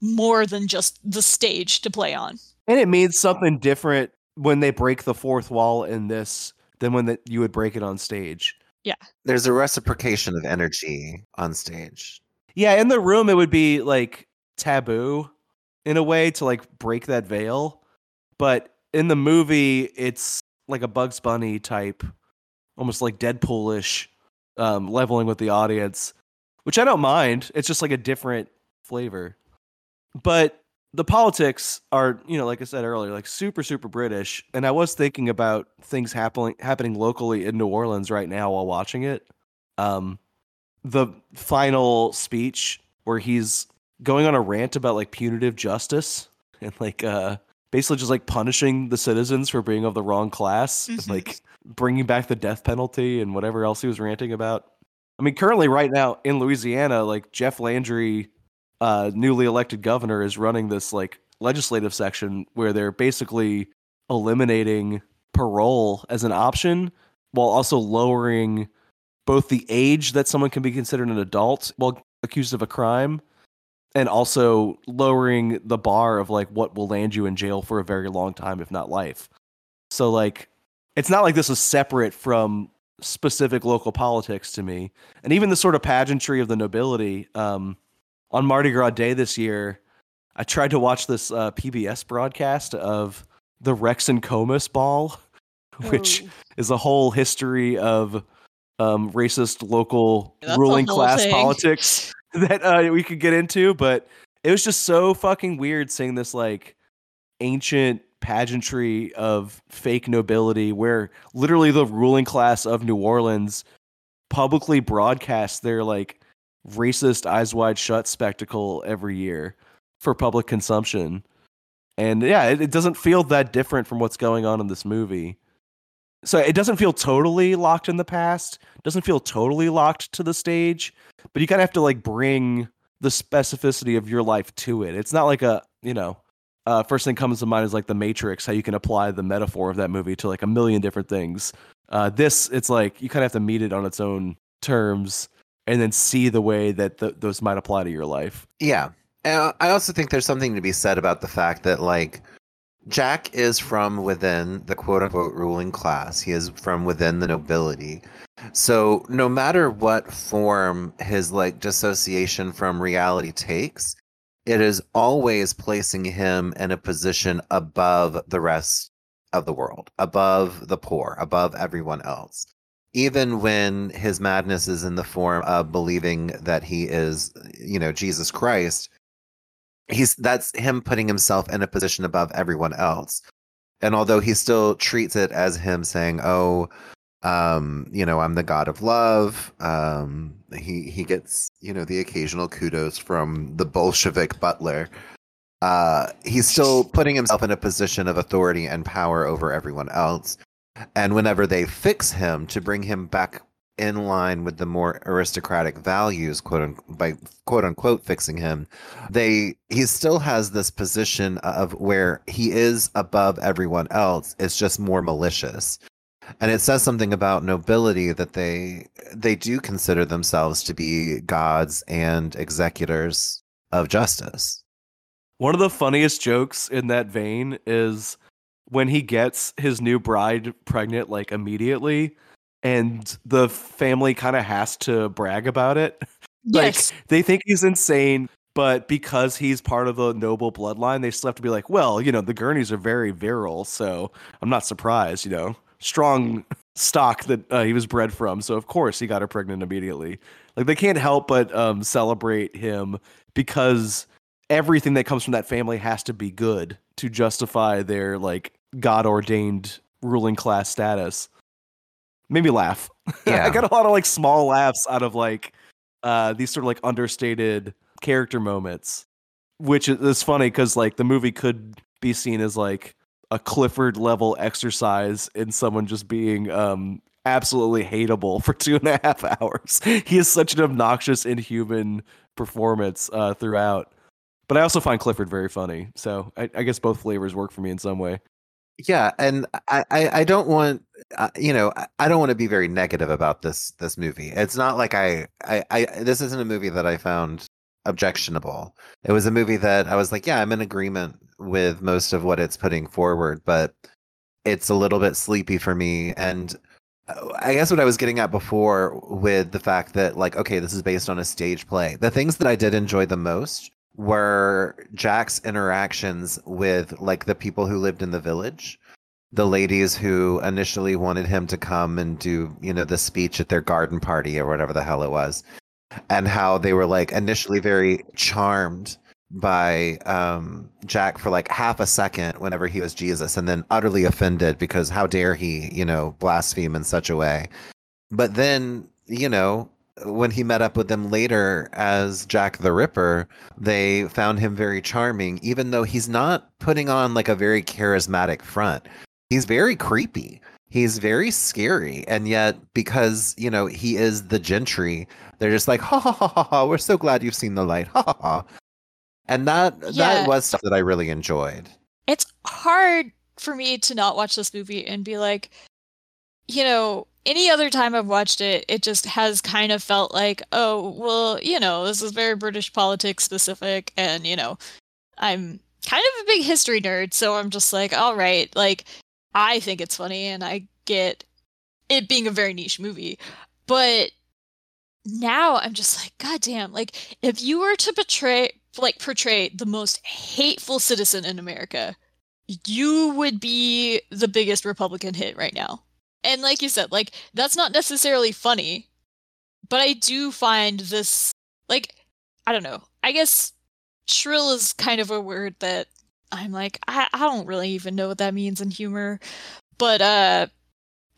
more than just the stage to play on And it means something different when they break the fourth wall in this than when the, you would break it on stage. Yeah. There's a reciprocation of energy on stage Yeah, in the room it would be like taboo in a way to like break that veil. But in the movie it's like a Bugs Bunny type, almost like Deadpoolish um leveling with the audience, which I don't mind. It's just like a different flavor. But the politics are, you know, like I said earlier, like super super British, and I was thinking about things happening happening locally in New Orleans right now while watching it. Um the final speech where he's going on a rant about like punitive justice and like uh basically just like punishing the citizens for being of the wrong class Mhm. like bringing back the death penalty and whatever else he was ranting about i mean currently right now in louisiana like jeff landry uh newly elected governor is running this like legislative section where they're basically eliminating parole as an option while also lowering both the age that someone can be considered an adult while accused of a crime and also lowering the bar of like what will land you in jail for a very long time if not life so like it's not like this is separate from specific local politics to me and even the sort of pageantry of the nobility um on mardi gras day this year i tried to watch this uh, pbs broadcast of the rex and comus ball which Oh. is a whole history of um, racist local That's ruling class thing. politics that uh, we could get into. But it was just so fucking weird seeing this like ancient pageantry of fake nobility where literally the ruling class of New Orleans publicly broadcast their like racist eyes wide shut spectacle every year for public consumption. And yeah, it, it doesn't feel that different from what's going on in this movie. So it doesn't feel totally locked in the past, doesn't feel totally locked to the stage, but you kind of have to like bring the specificity of your life to it. It's not like a, you know, uh, first thing comes to mind is like the Matrix, how you can apply the metaphor of that movie to like a million different things. Uh, this, it's like you kind of have to meet it on its own terms and then see the way that th- those might apply to your life. Yeah. And I also think there's something to be said about the fact that like Jack is from within the quote unquote ruling class. He is from within the nobility. So no matter what form his like dissociation from reality takes, it is always placing him in a position above the rest of the world, above the poor, above everyone else. Even when his madness is in the form of believing that he is, you know, Jesus Christ, he's that's him putting himself in a position above everyone else. And although he still treats it as him saying, "Oh, um, you know, I'm the god of love," um, he he gets you know the occasional kudos from the Bolshevik butler. Uh, he's still putting himself in a position of authority and power over everyone else. And whenever they fix him to bring him back in line with the more aristocratic values, quote unquote, by quote unquote fixing him, they he still has this position of where he is above everyone else. It's just more malicious. And it says something about nobility that they they do consider themselves to be gods and executors of justice. One of the funniest jokes in that vein is when he gets his new bride pregnant like immediately and the family kind of has to brag about it. Yes. Like they think he's insane, but because he's part of the noble bloodline, they still have to be like, well, you know, the Gurneys are very virile, so I'm not surprised, you know. Strong stock that uh, he was bred from, so of course he got her pregnant immediately. Like they can't help but um, celebrate him because everything that comes from that family has to be good to justify their like god ordained ruling class status. Made me laugh. Yeah. I got a lot of like small laughs out of like uh these sort of like understated character moments, which is, funny because like the movie could be seen as like a Clifford level exercise in someone just being um absolutely hateable for two and a half hours. he is such an obnoxious, inhuman performance uh, throughout. But I also find Clifford very funny, so I, I guess both flavors work for me in some way. Yeah, and I, I, don't want, uh, you know, I- I don't want to be very negative about this this movie. It's not like I, I, I, this isn't a movie that I found objectionable. It was a movie that I was like, yeah, I'm in agreement with most of what it's putting forward, but it's a little bit sleepy for me. And uh, I guess what I was getting at before with the fact that, like, okay, this is based on a stage play. The things that I did enjoy the most were Jack's interactions with like the people who lived in the village, the ladies who initially wanted him to come and do, you know, the speech at their garden party or whatever the hell it was, and how they were like initially very charmed by um Jack for like half a second whenever he was Jesus and then utterly offended because how dare he, you know, blaspheme in such a way. But then, you know, when he met up with them later as Jack the Ripper, they found him very charming, even though he's not putting on like a very charismatic front. He's very creepy. He's very scary. And yet, because, you know, he is the gentry, they're just like, ha ha ha ha ha, we're so glad you've seen the light. Ha ha ha. And that Yeah. that was stuff that I really enjoyed. it's hard for me to not watch this movie and be like, you know, any other time I've watched it, it just has kind of felt like, oh, well, you know, this is very British politics specific, and you know, I'm kind of a big history nerd, so I'm just like, all right, like, I think it's funny, and I get it being a very niche movie, but now I'm just like, god damn, like, if you were to portray, like, portray the most hateful citizen in America, you would be the biggest Republican hit right now. And like you said, like that's not necessarily funny, but I do find this like I don't know. I guess shrill is kind of a word that I'm like I, I don't really even know what that means in humor. But uh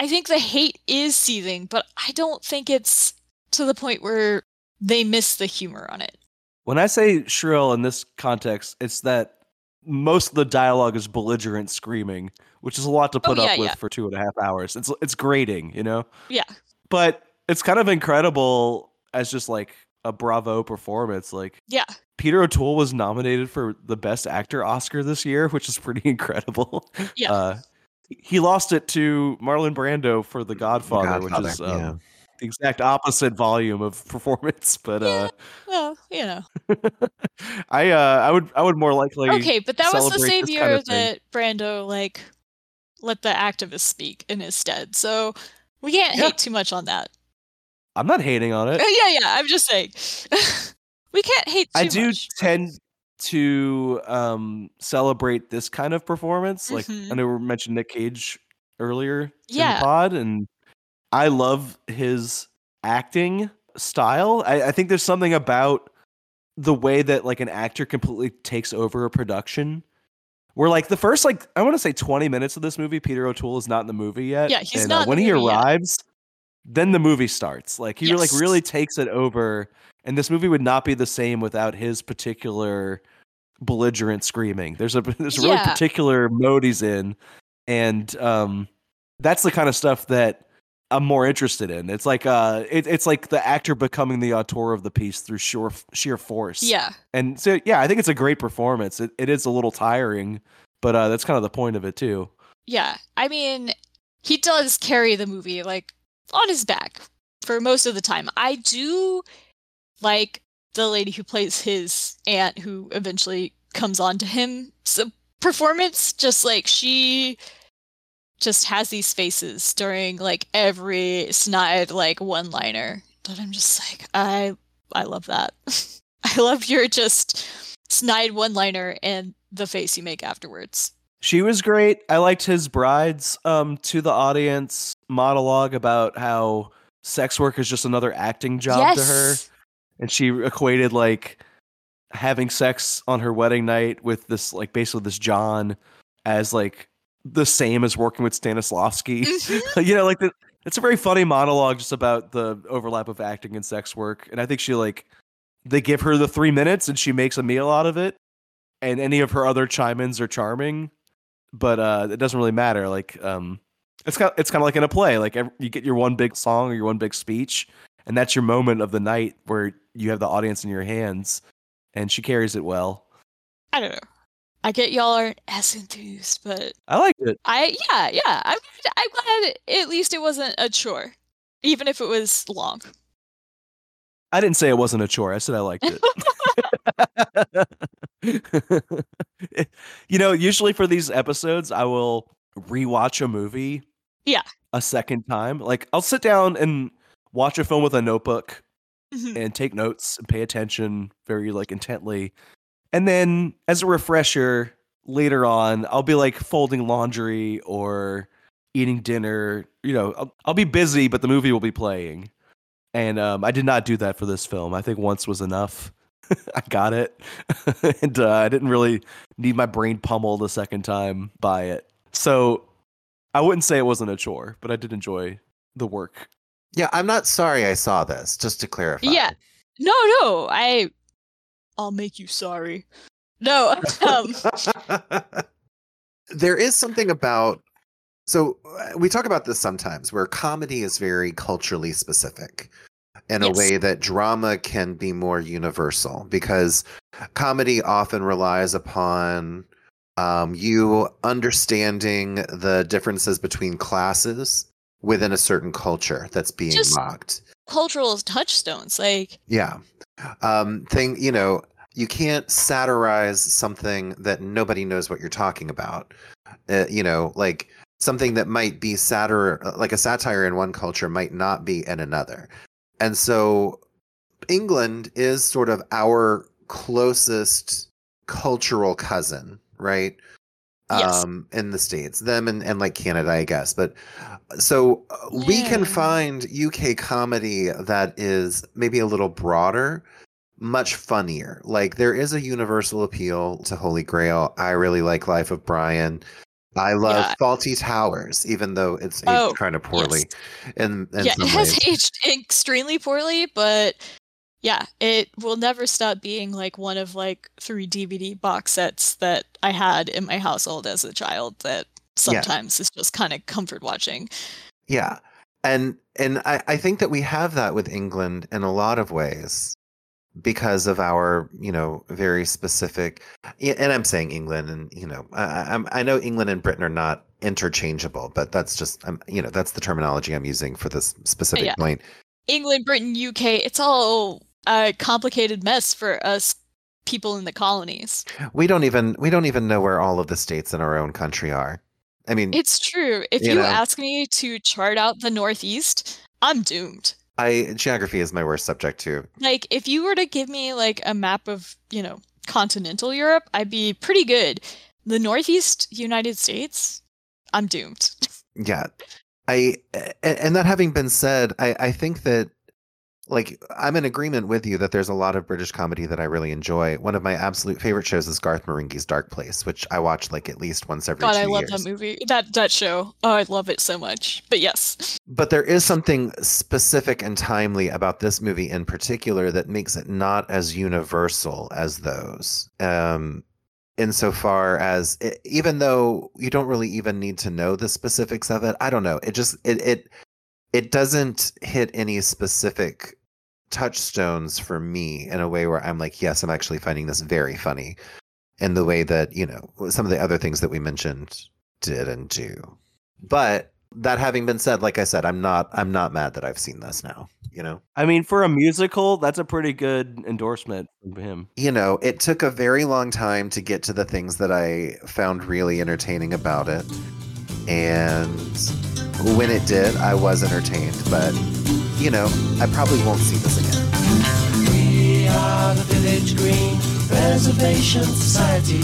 I think the hate is seething, but I don't think it's to the point where they miss the humor on it. When I say shrill in this context, it's that most of the dialogue is belligerent screaming, which is a lot to Oh, put yeah, up with yeah. for two and a half hours. It's it's grating, you know. Yeah. But it's kind of incredible as just like a bravo performance. Like Yeah. Peter O'Toole was nominated for the Best Actor Oscar this year, which is pretty incredible. Yeah. Uh, he lost it to Marlon Brando for The Godfather, which is Godfather, um, yeah. The exact opposite volume of performance, but uh, Well, you know. I uh, I would I would more likely Okay, but that was the same year kind of that Brando like let the activists speak in his stead. So we can't Yeah. hate too much on that. I'm not hating on it. Uh, yeah, yeah. I'm just saying we can't hate too I do much. tend to um celebrate this kind of performance. Like I Mhm. know we mentioned Nick Cage earlier in Yeah. the pod, and I love his acting style. I, I think there's something about the way that like an actor completely takes over a production. Where like the first like I want to say 20 minutes of this movie, Peter O'Toole is not in the movie yet. Yeah, he's and, not uh, when he movie yet. arrives, then the movie starts. Like he like really takes it over, and this movie would not be the same without his particular belligerent screaming. There's a there's a really Yeah. particular mode he's in, and um, that's the kind of stuff that I'm more interested in. It's like uh, it, it's like the actor becoming the auteur of the piece through sheer sheer force. Yeah. and so yeah, I think it's a great performance. It it is a little tiring, but uh, that's kind of the point of it too. Yeah. I mean, he does carry the movie like on his back for most of the time. I do like the lady who plays his aunt who eventually comes on to him. So performance just like she just has these faces during like every snide like one liner that I'm just like I I love that. I love your just snide one liner and the face you make afterwards. She was great. I liked his bride's um to the audience monologue about how sex work is just another acting job to her. And she equated like having sex on her wedding night with this like basically this John as like the same as working with Stanislavski. Mhm. you know, like the, it's a very funny monologue just about the overlap of acting and sex work. And I think she like they give her the three minutes and she makes a meal out of it. And any of her other chime-ins are charming, but uh, it doesn't really matter. Like, um, it's kind it's kind of like in a play. Like ev you get your one big song or your one big speech, and that's your moment of the night where you have the audience in your hands. And she carries it well. I don't know. I get y'all aren't as enthused, but I liked it. I yeah yeah I'm I'm glad at least it wasn't a chore, even if it was long. I didn't say it wasn't a chore. I said I liked it. you know, usually for these episodes, I will rewatch a movie. Yeah. A second time. Like I'll sit down and watch a film with a notebook Mhm. and take notes and pay attention very like intently. And then as a refresher later on, I'll be like folding laundry or eating dinner. You know, I'll, I'll be busy, but the movie will be playing. And um, I did not do that for this film. I think once was enough. I got it, and uh, I didn't really need my brain pummeled a second time by it. So I wouldn't say it wasn't a chore, but I did enjoy the work. Yeah, I'm not sorry I saw this, just to clarify. Yeah. No, no, I I'll make you sorry. No, um, there is something about so uh, we talk about this sometimes where comedy is very culturally specific in Yes. a way that drama can be more universal because comedy often relies upon um, you understanding the differences between classes within a certain culture that's being Just- mocked cultural touchstones. Like, yeah. Um thing, you know, you can't satirize something that nobody knows what you're talking about. Uh, you know, like something that might be satire like a satire in one culture might not be in another. And so England is sort of our closest cultural cousin, right? Yes. Um in the states, them and, and like Canada, I guess. But so uh, we can find UK comedy that is maybe a little broader, much funnier. Like there is a universal appeal to Holy Grail. I really like Life of Brian. I love Yeah. Faulty Towers, even though it's aged Oh, kind of poorly Yes. in, in yeah, it has ways. aged extremely poorly, but yeah, it will never stop being like one of like three DVD box sets that I had in my household as a child that Yeah. sometimes is just kind of comfort watching. Yeah. And and I, I think that we have that with England in a lot of ways because of our, you know, very specific and I'm saying England and you know, I I- I'm I know England and Britain are not interchangeable, but that's just um, you know, that's the terminology I'm using for this specific Yeah. point. England, Britain, UK, it's all a complicated mess for us people in the colonies. We don't even we don't even know where all of the states in our own country are. I mean, It's true. If You you, know. ask me to chart out the Northeast, I'm doomed. I geography is my worst subject too. Like, if you were to give me like a map of, you know, continental Europe, I'd be pretty good. The Northeast United States, I'm doomed. Yeah. I and that having been said, I I think that like I'm in agreement with you that there's a lot of British comedy that I really enjoy. One of my absolute favorite shows is Garth Marenghi's Dark Place, which I watch like at least once every God, I love years. that movie. That that show. Oh, I love it so much. But yes. But there is something specific and timely about this movie in particular that makes it not as universal as those. Um, insofar as it, even though you don't really even need to know the specifics of it, I don't know. It just it it it doesn't hit any specific touchstones for me in a way where I'm like, yes, I'm actually finding this very funny, in the way that you know some of the other things that we mentioned did and do. But that having been said, like I said, I'm not I'm not mad that I've seen this now. You know, I mean, for a musical, that's a pretty good endorsement from him. you know, it took a very long time to get to the things that I found really entertaining about it, and when it did, I was entertained. But you know, I probably won't see this again. We are the Village Green Preservation Society.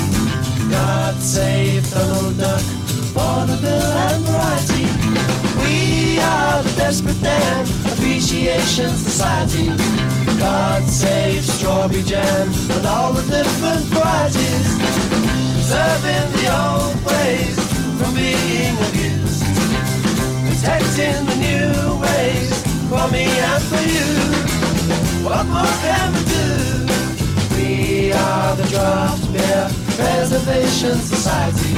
God save Donald Duck, vaudeville and variety. We are the Desperate Dan Appreciation Society. God save strawberry jam and all the different varieties. Preserving the old ways from being abused. Protecting the new ways for me and for you. What more can we do? We are the Draft Beer Preservation Society.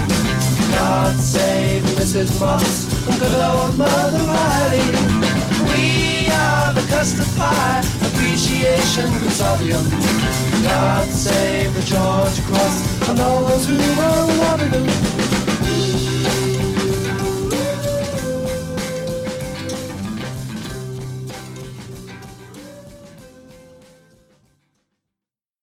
God save Mrs. Moss and good old Mother Riley. We are the Custard Pie Appreciation Consortium. God save the George Cross and all those who run Waterloo.